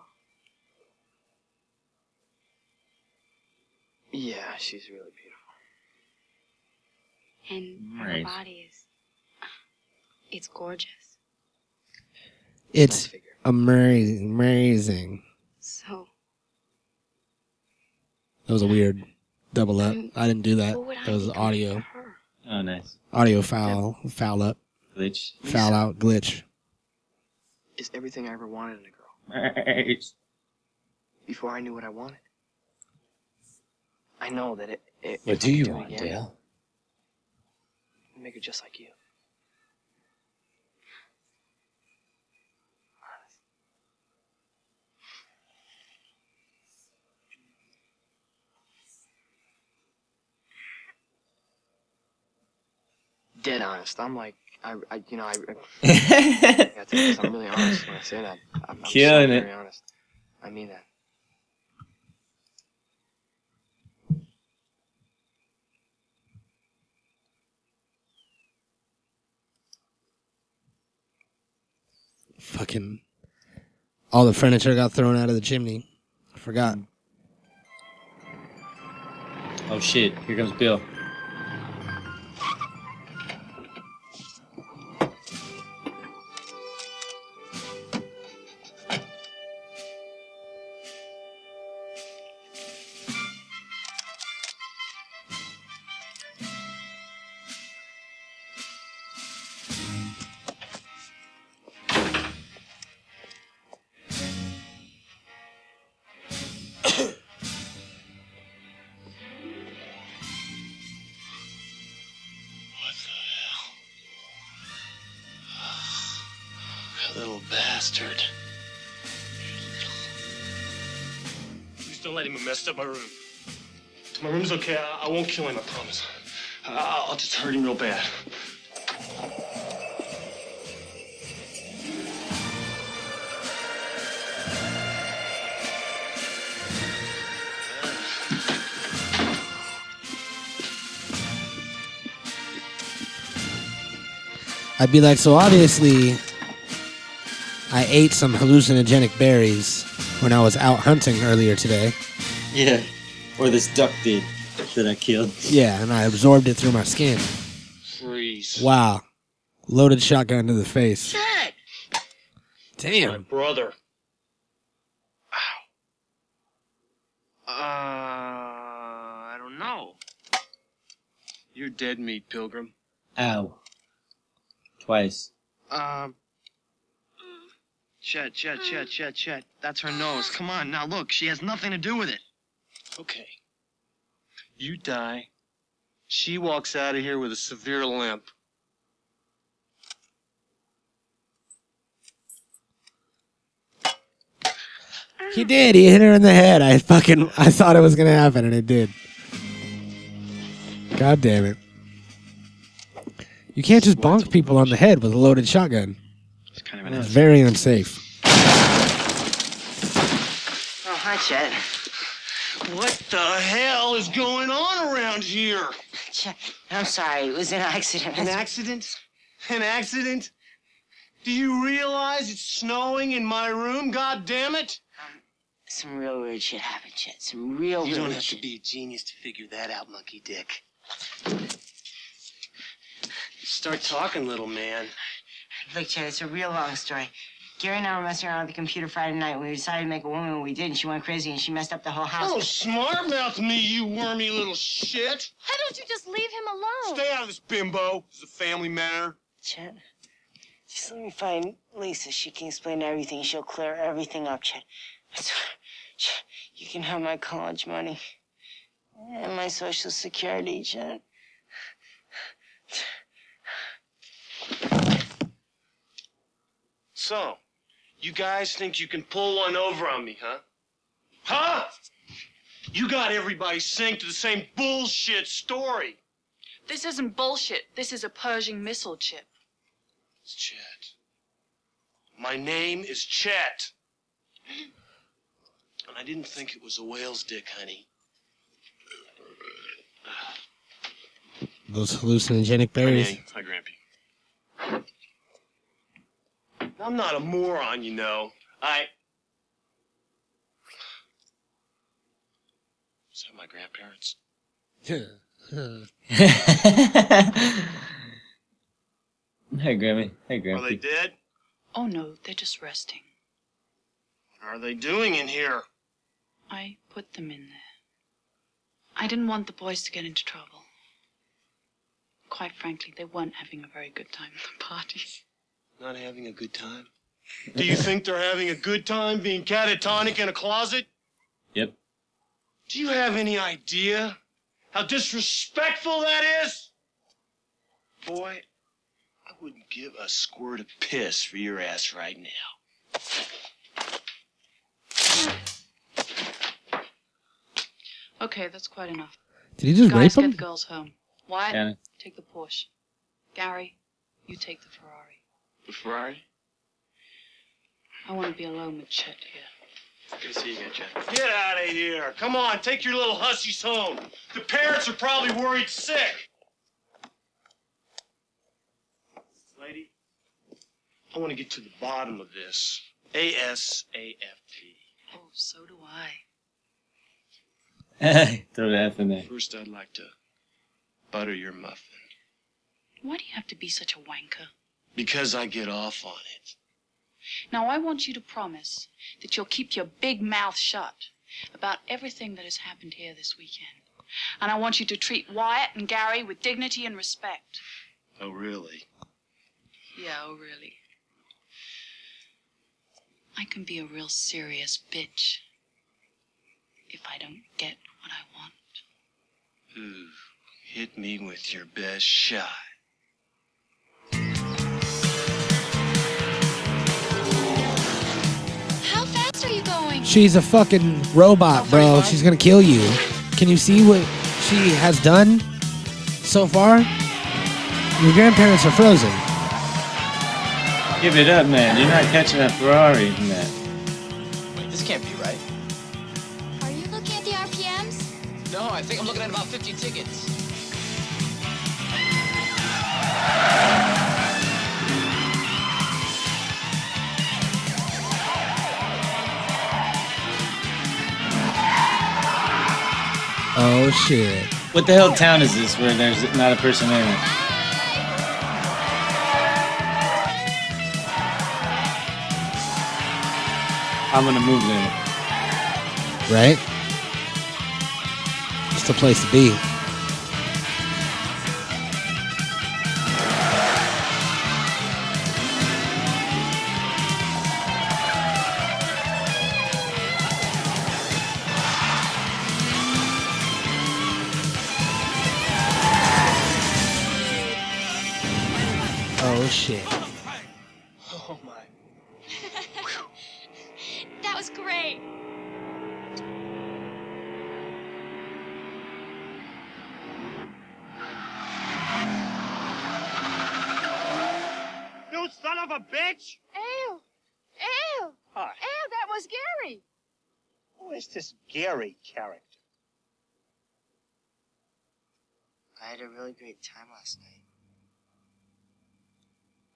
Yeah, she's really beautiful. And Right. her body is. Uh, it's gorgeous. It's amazing. Amazing. So, That was a weird double up. Mm. I didn't do that. what would I That was become audio. her? Oh, nice. Audio foul. Foul up. Glitch. Foul out. Glitch is everything I ever wanted in a girl. Nice. Before I knew what I wanted. I know that it. it what do you do want, again, Dale? Make her just like you. Honest. Dead honest. I'm like I, I you know, I, I, I gotta tell you this, I'm really honest when I say that. I'm, I'm so Killing it. very honest. I mean that. Fucking all the furniture got thrown out of the chimney. I forgot. Oh shit! Here comes Bill. Kill him, I promise. I, I'll just hurt him real bad. I'd be like, so obviously, I ate some hallucinogenic berries when I was out hunting earlier today. Yeah. Or this duck did that I killed. Yeah, and I absorbed it through my skin. Freeze. Wow. Loaded shotgun to the face. My Damn. brother. Uh, I don't know. You're dead meat, Pilgrim. Ow. Twice. Um. Chet, Chet, Chet, Chet, Chet. That's her nose. Come on, now look. She has nothing to do with it. Okay. You die. She walks out of here with a severe limp. He did. He hit her in the head. I fucking I thought it was gonna happen, and it did. God damn it! You can't just bonk people on the head with a loaded shotgun. It's kind of It's very unsafe. Oh, hi, Chet. What the hell is going on around here? I'm sorry. It was an accident. An accident? An accident? Do you realize it's snowing in my room? God damn it! Um, some real weird shit happened, Chet. Some real You weird You don't have shit. to be a genius to figure that out, monkey dick. Start talking, little man. Look, Chet, it's a real long story. Gary and I were messing around with the computer Friday night. We decided to make a woman, and we did, and she went crazy, and she messed up the whole house. Oh, smart mouth me, you wormy little shit! Why don't you just leave him alone? Stay out of this, bimbo. It's a family matter. Chet, just let me find Lisa. She can explain everything. She'll clear everything up, Chet. I swear, Chet, you can have my college money and my social security, Chet. So, you guys think you can pull one over on me, huh? Huh? You got everybody synced to the same bullshit story. This isn't bullshit. This is a Pershing missile chip. It's Chet. My name is Chet. And I didn't think it was a whale's dick, honey. Those hallucinogenic berries. Hi, Grampy. I'm not a moron, you know. I. Is that my grandparents? Hey, Grammy. Hey, Grammy. Are they dead? Oh no, they're just resting. What are they doing in here? I put them in there. I didn't want the boys to get into trouble. Quite frankly, they weren't having a very good time at the party. Not having a good time? Do you think they're having a good time being catatonic in a closet? Yep. Do you have any idea how disrespectful that is? Boy, I wouldn't give a squirt of piss for your ass right now. Okay, that's quite enough. Did he just Guys, rape get him? the girls home. Wyatt, Yeah. take the Porsche. Gary, you take the Ferrari. The Ferrari? I want to be alone with Chet here. Good to see you again, Chet. Get out of here. Come on, take your little hussies home. The parents are probably worried sick. Lady, I want to get to the bottom of this. A-S-A-F-T. Oh, so do I. Throw the F in there. First, I'd like to butter your muffin. Why do you have to be such a wanker? Because I get off on it. Now, I want you to promise that you'll keep your big mouth shut about everything that has happened here this weekend. And I want you to treat Wyatt and Gary with dignity and respect. Oh, really? Yeah, oh, really. I can be a real serious bitch if I don't get what I want. Ooh, hit me with your best shot. She's a fucking robot, bro. She's gonna kill you. Can you see what she has done so far? Your grandparents are frozen. Give it up, man. You're not catching a Ferrari man. Wait, this can't be right. Are you looking at the RPMs? No, I think I'm looking at about 50 tickets. Oh shit. What the hell town is this where there's not a person in it? I'm gonna move there. Right? It's a place to be. Character? I had a really great time last night.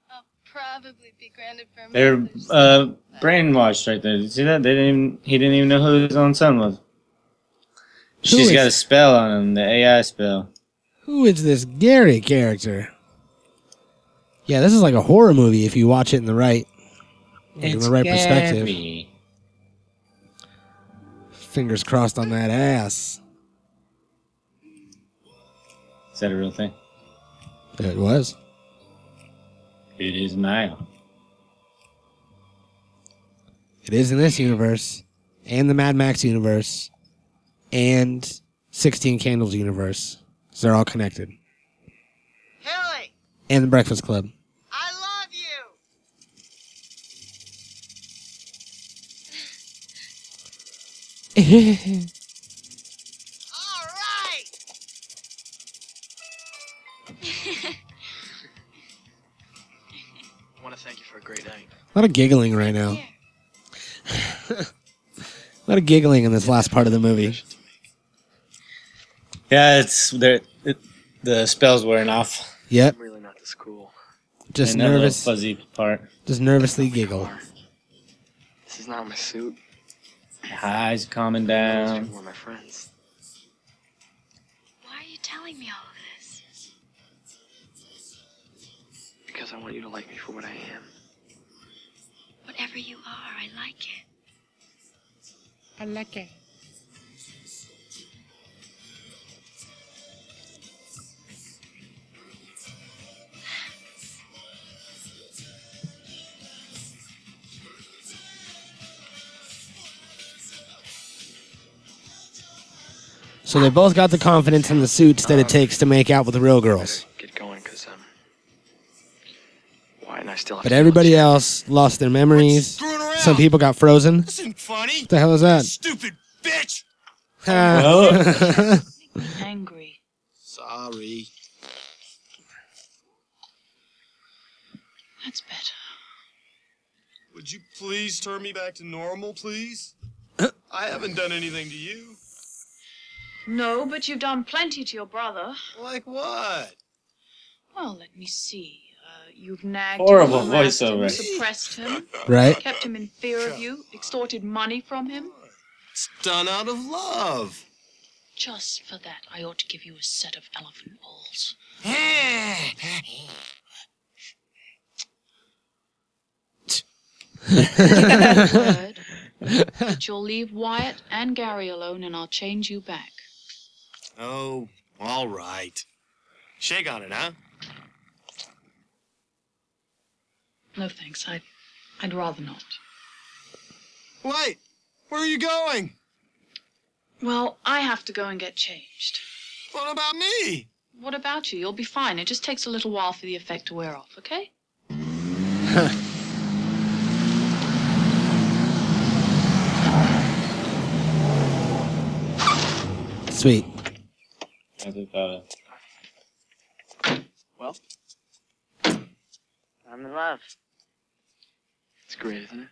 I'll probably be granted for They're uh, brainwashed right there. Did you see that? They didn't. Even, he didn't even know who his own son was. She's is- got a spell on him, the AI spell. Who is this Gary character? Yeah, this is like a horror movie if you watch it in the right, like in the right perspective. Gary. Fingers crossed on that ass. Is that a real thing? It was. It is now. It is in this universe, and the Mad Max universe, and Sixteen Candles universe. So they're all connected. Hilly, And the Breakfast Club. I love you. All right. I want to thank you for a great night. A lot of giggling right now. a lot of giggling in this last part of the movie. Yeah, it's there. It, the spell's wearing off. Yep. I'm really not this cool. Just And nervous. fuzzy part. Just nervously giggle. This is not my suit. Eyes calming These down. people are my friends. Why are you telling me all of this? Because I want you to like me for what I am. Whatever you are, I like it. I like it. So they both got the confidence in the suits that it takes to make out with the real girls. Get going, because, um. Why? And I still have But everybody else lost their memories. Some people got frozen. This ain't funny. What the hell is that? Stupid bitch! Ah. Angry. Sorry. That's better. Would you please turn me back to normal, please? I haven't done anything to you. No, but you've done plenty to your brother. Like what? Well, let me see. Uh, you've nagged Horrible him, harassed him, voiceover. suppressed him, Right. kept him in fear of you, extorted money from him. It's done out of love. Just for that, I ought to give you a set of elephant balls. Word that you'll leave Wyatt and Gary alone, and I'll change you back. Oh, all right. Shake on it, huh? No thanks. I'd, I'd rather not. Wait, where are you going? Well, I have to go and get changed. What about me? What about you? You'll be fine. It just takes a little while for the effect to wear off, okay? Sweet. I just thought of- Well, I'm in love. it's great, isn't it?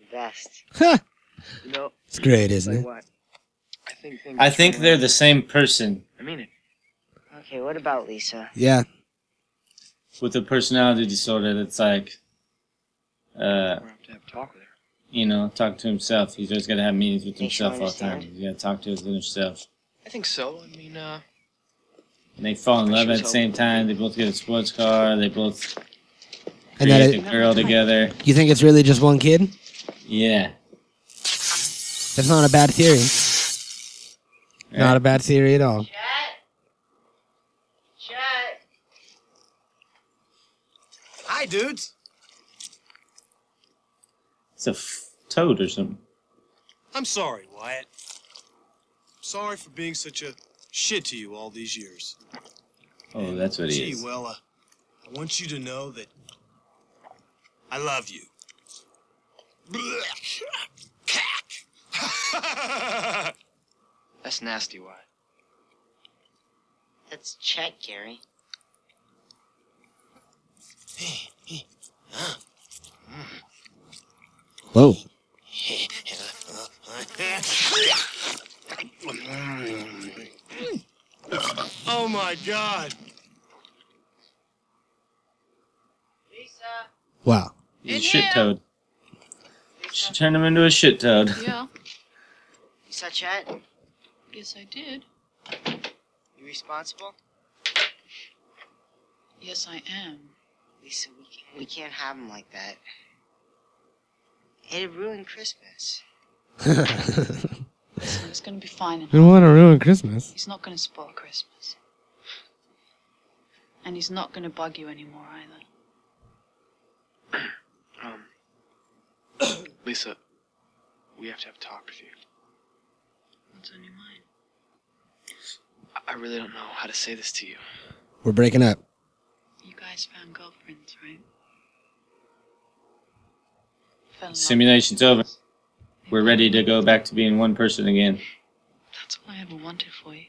The best. You know, It's great, isn't like it? what? I think things I think they're the same person I mean it. Okay, what about Lisa? Yeah. with a personality disorder that's like, uh, We're gonna have to have a talk with her. you know, talk to himself. He's always got to have meetings with Think she'll himself all the time. understand? He's got to talk to his inner self. I think so. I mean, uh, And they fall in love at the same time. They both get a sports car. They both And that create it, the girl together. you think it's really just one kid? Yeah. That's not a bad theory. Not a bad theory at all. Chet? Chet? Hi, dudes. It's a f- toad or something. I'm sorry, Wyatt. Sorry for being such a shit to you all these years. Oh, that's what he Gee, is. well, uh, I want you to know that I love you. that's nasty, Wyatt. That's Chet, Gary. Whoa. oh my god. Lisa? Wow. He's a In shit here. toad. Should turn him into a shit toad. Yeah. Lisa, Chet? Yes, I did. You responsible? Yes, I am. Lisa, we can't, we can't have him like that. It'd ruin Christmas. Listen, it's going to be fine. You want to ruin Christmas? He's not going to spoil Christmas. And he's not going to bug you anymore either. Um, Lisa, we have to have a talk with you. What's on your mind? I- I really don't know how to say this to you. We're breaking up. You guys found girlfriends, right? Fell in love. Simulation's over. We're ready to go back to being one person again. That's all I ever wanted for you.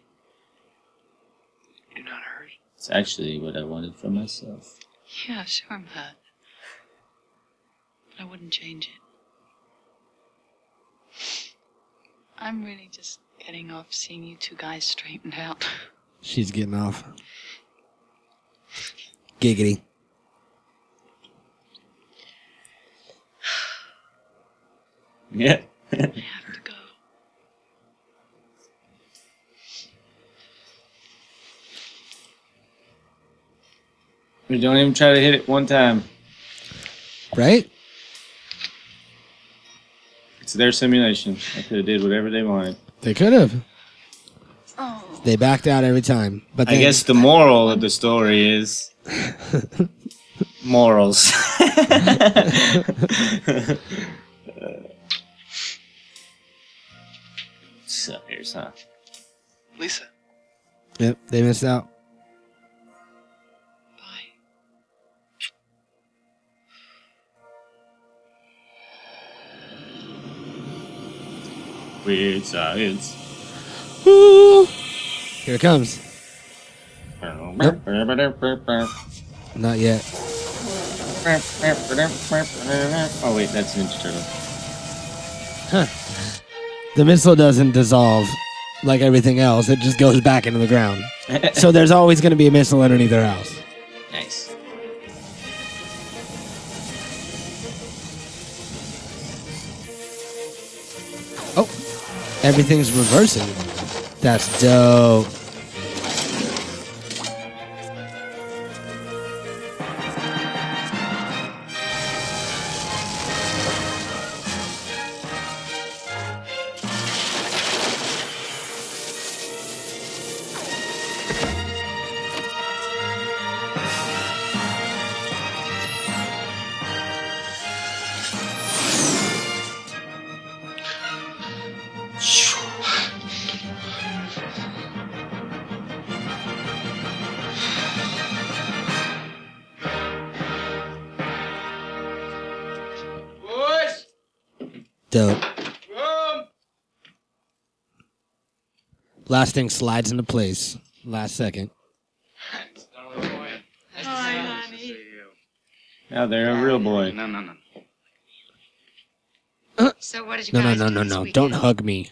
You're not hurt. It's actually what I wanted for myself. Yeah, sure I'm hurt. But I wouldn't change it. I'm really just getting off seeing you two guys straightened out. She's getting off. Giggity. Yeah. I have to go. we don't even try to hit it one time. Right? It's their simulation. They could have did whatever they wanted. They could have. Oh. They backed out every time. But I then, guess the moral of the story is morals. Suckers, huh? Lisa, Yep, they missed out. Weird science. Woo! Here it comes. Not yet. Oh wait, that's Ninja Turtle. The missile doesn't dissolve like everything else. It just goes back into the ground. so there's always going to be a missile underneath their house. Everything's reversing. That's dope. Last thing slides into place. Last second. Hi, honey. Now they're a real boy. No, no, no. So what did you No, no, guys no, do no, this no. weekend? Don't hug me.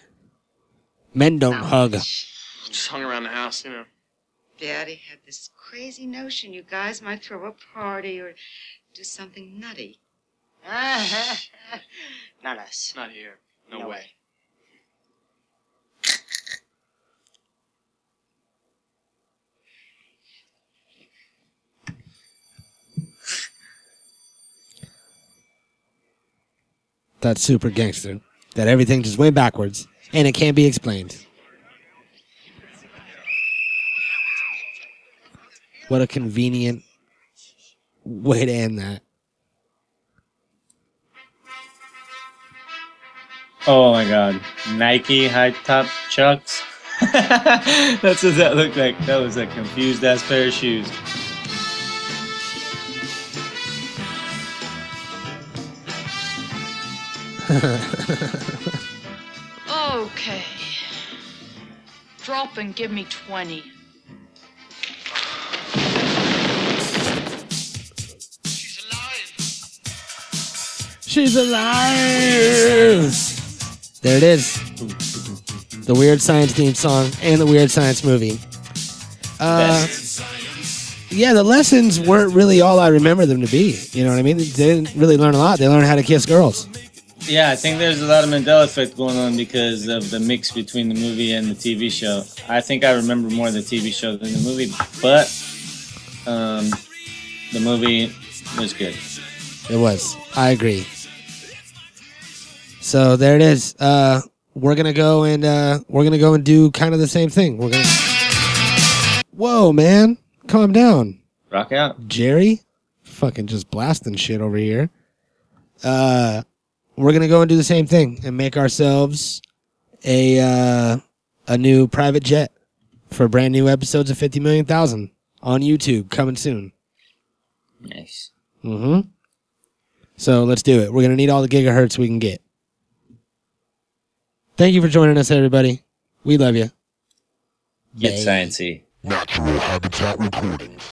Men don't hug. Just hung around the house, you know. Daddy had this crazy notion you guys might throw a party or do something nutty. Not us. Not here. No, No way. way. That's super gangster. That everything just went backwards and it can't be explained. What a convenient way to end that. Oh my god. Nike high top chucks. That's what that looked like. That was a confused ass pair of shoes. Okay. Drop and give me 20. She's alive. She's alive. There it is. The Weird Science theme song and the Weird Science movie. Uh, yeah, the lessons weren't really all I remember them to be. You know what I mean? They didn't really learn a lot. They learned how to kiss girls. Yeah, I think there's a lot of Mandela effect going on because of the mix between the movie and the TV show. I think I remember more of the TV show than the movie, but um, the movie was good. It was. I agree. So there it is. Uh, we're gonna go and uh, we're gonna go and do kind of the same thing. We're gonna. Whoa, man! Calm down, Rock out. Jerry. Fucking just blasting shit over here. Uh, we're gonna go and do the same thing and make ourselves a uh, a new private jet for brand new episodes of Fifty Million Thousand on YouTube coming soon. Nice. Mm-hmm. So let's do it. We're gonna need all the gigahertz we can get. Thank you for joining us, everybody. We love you. Get sciencey. Natural Habitat Recordings.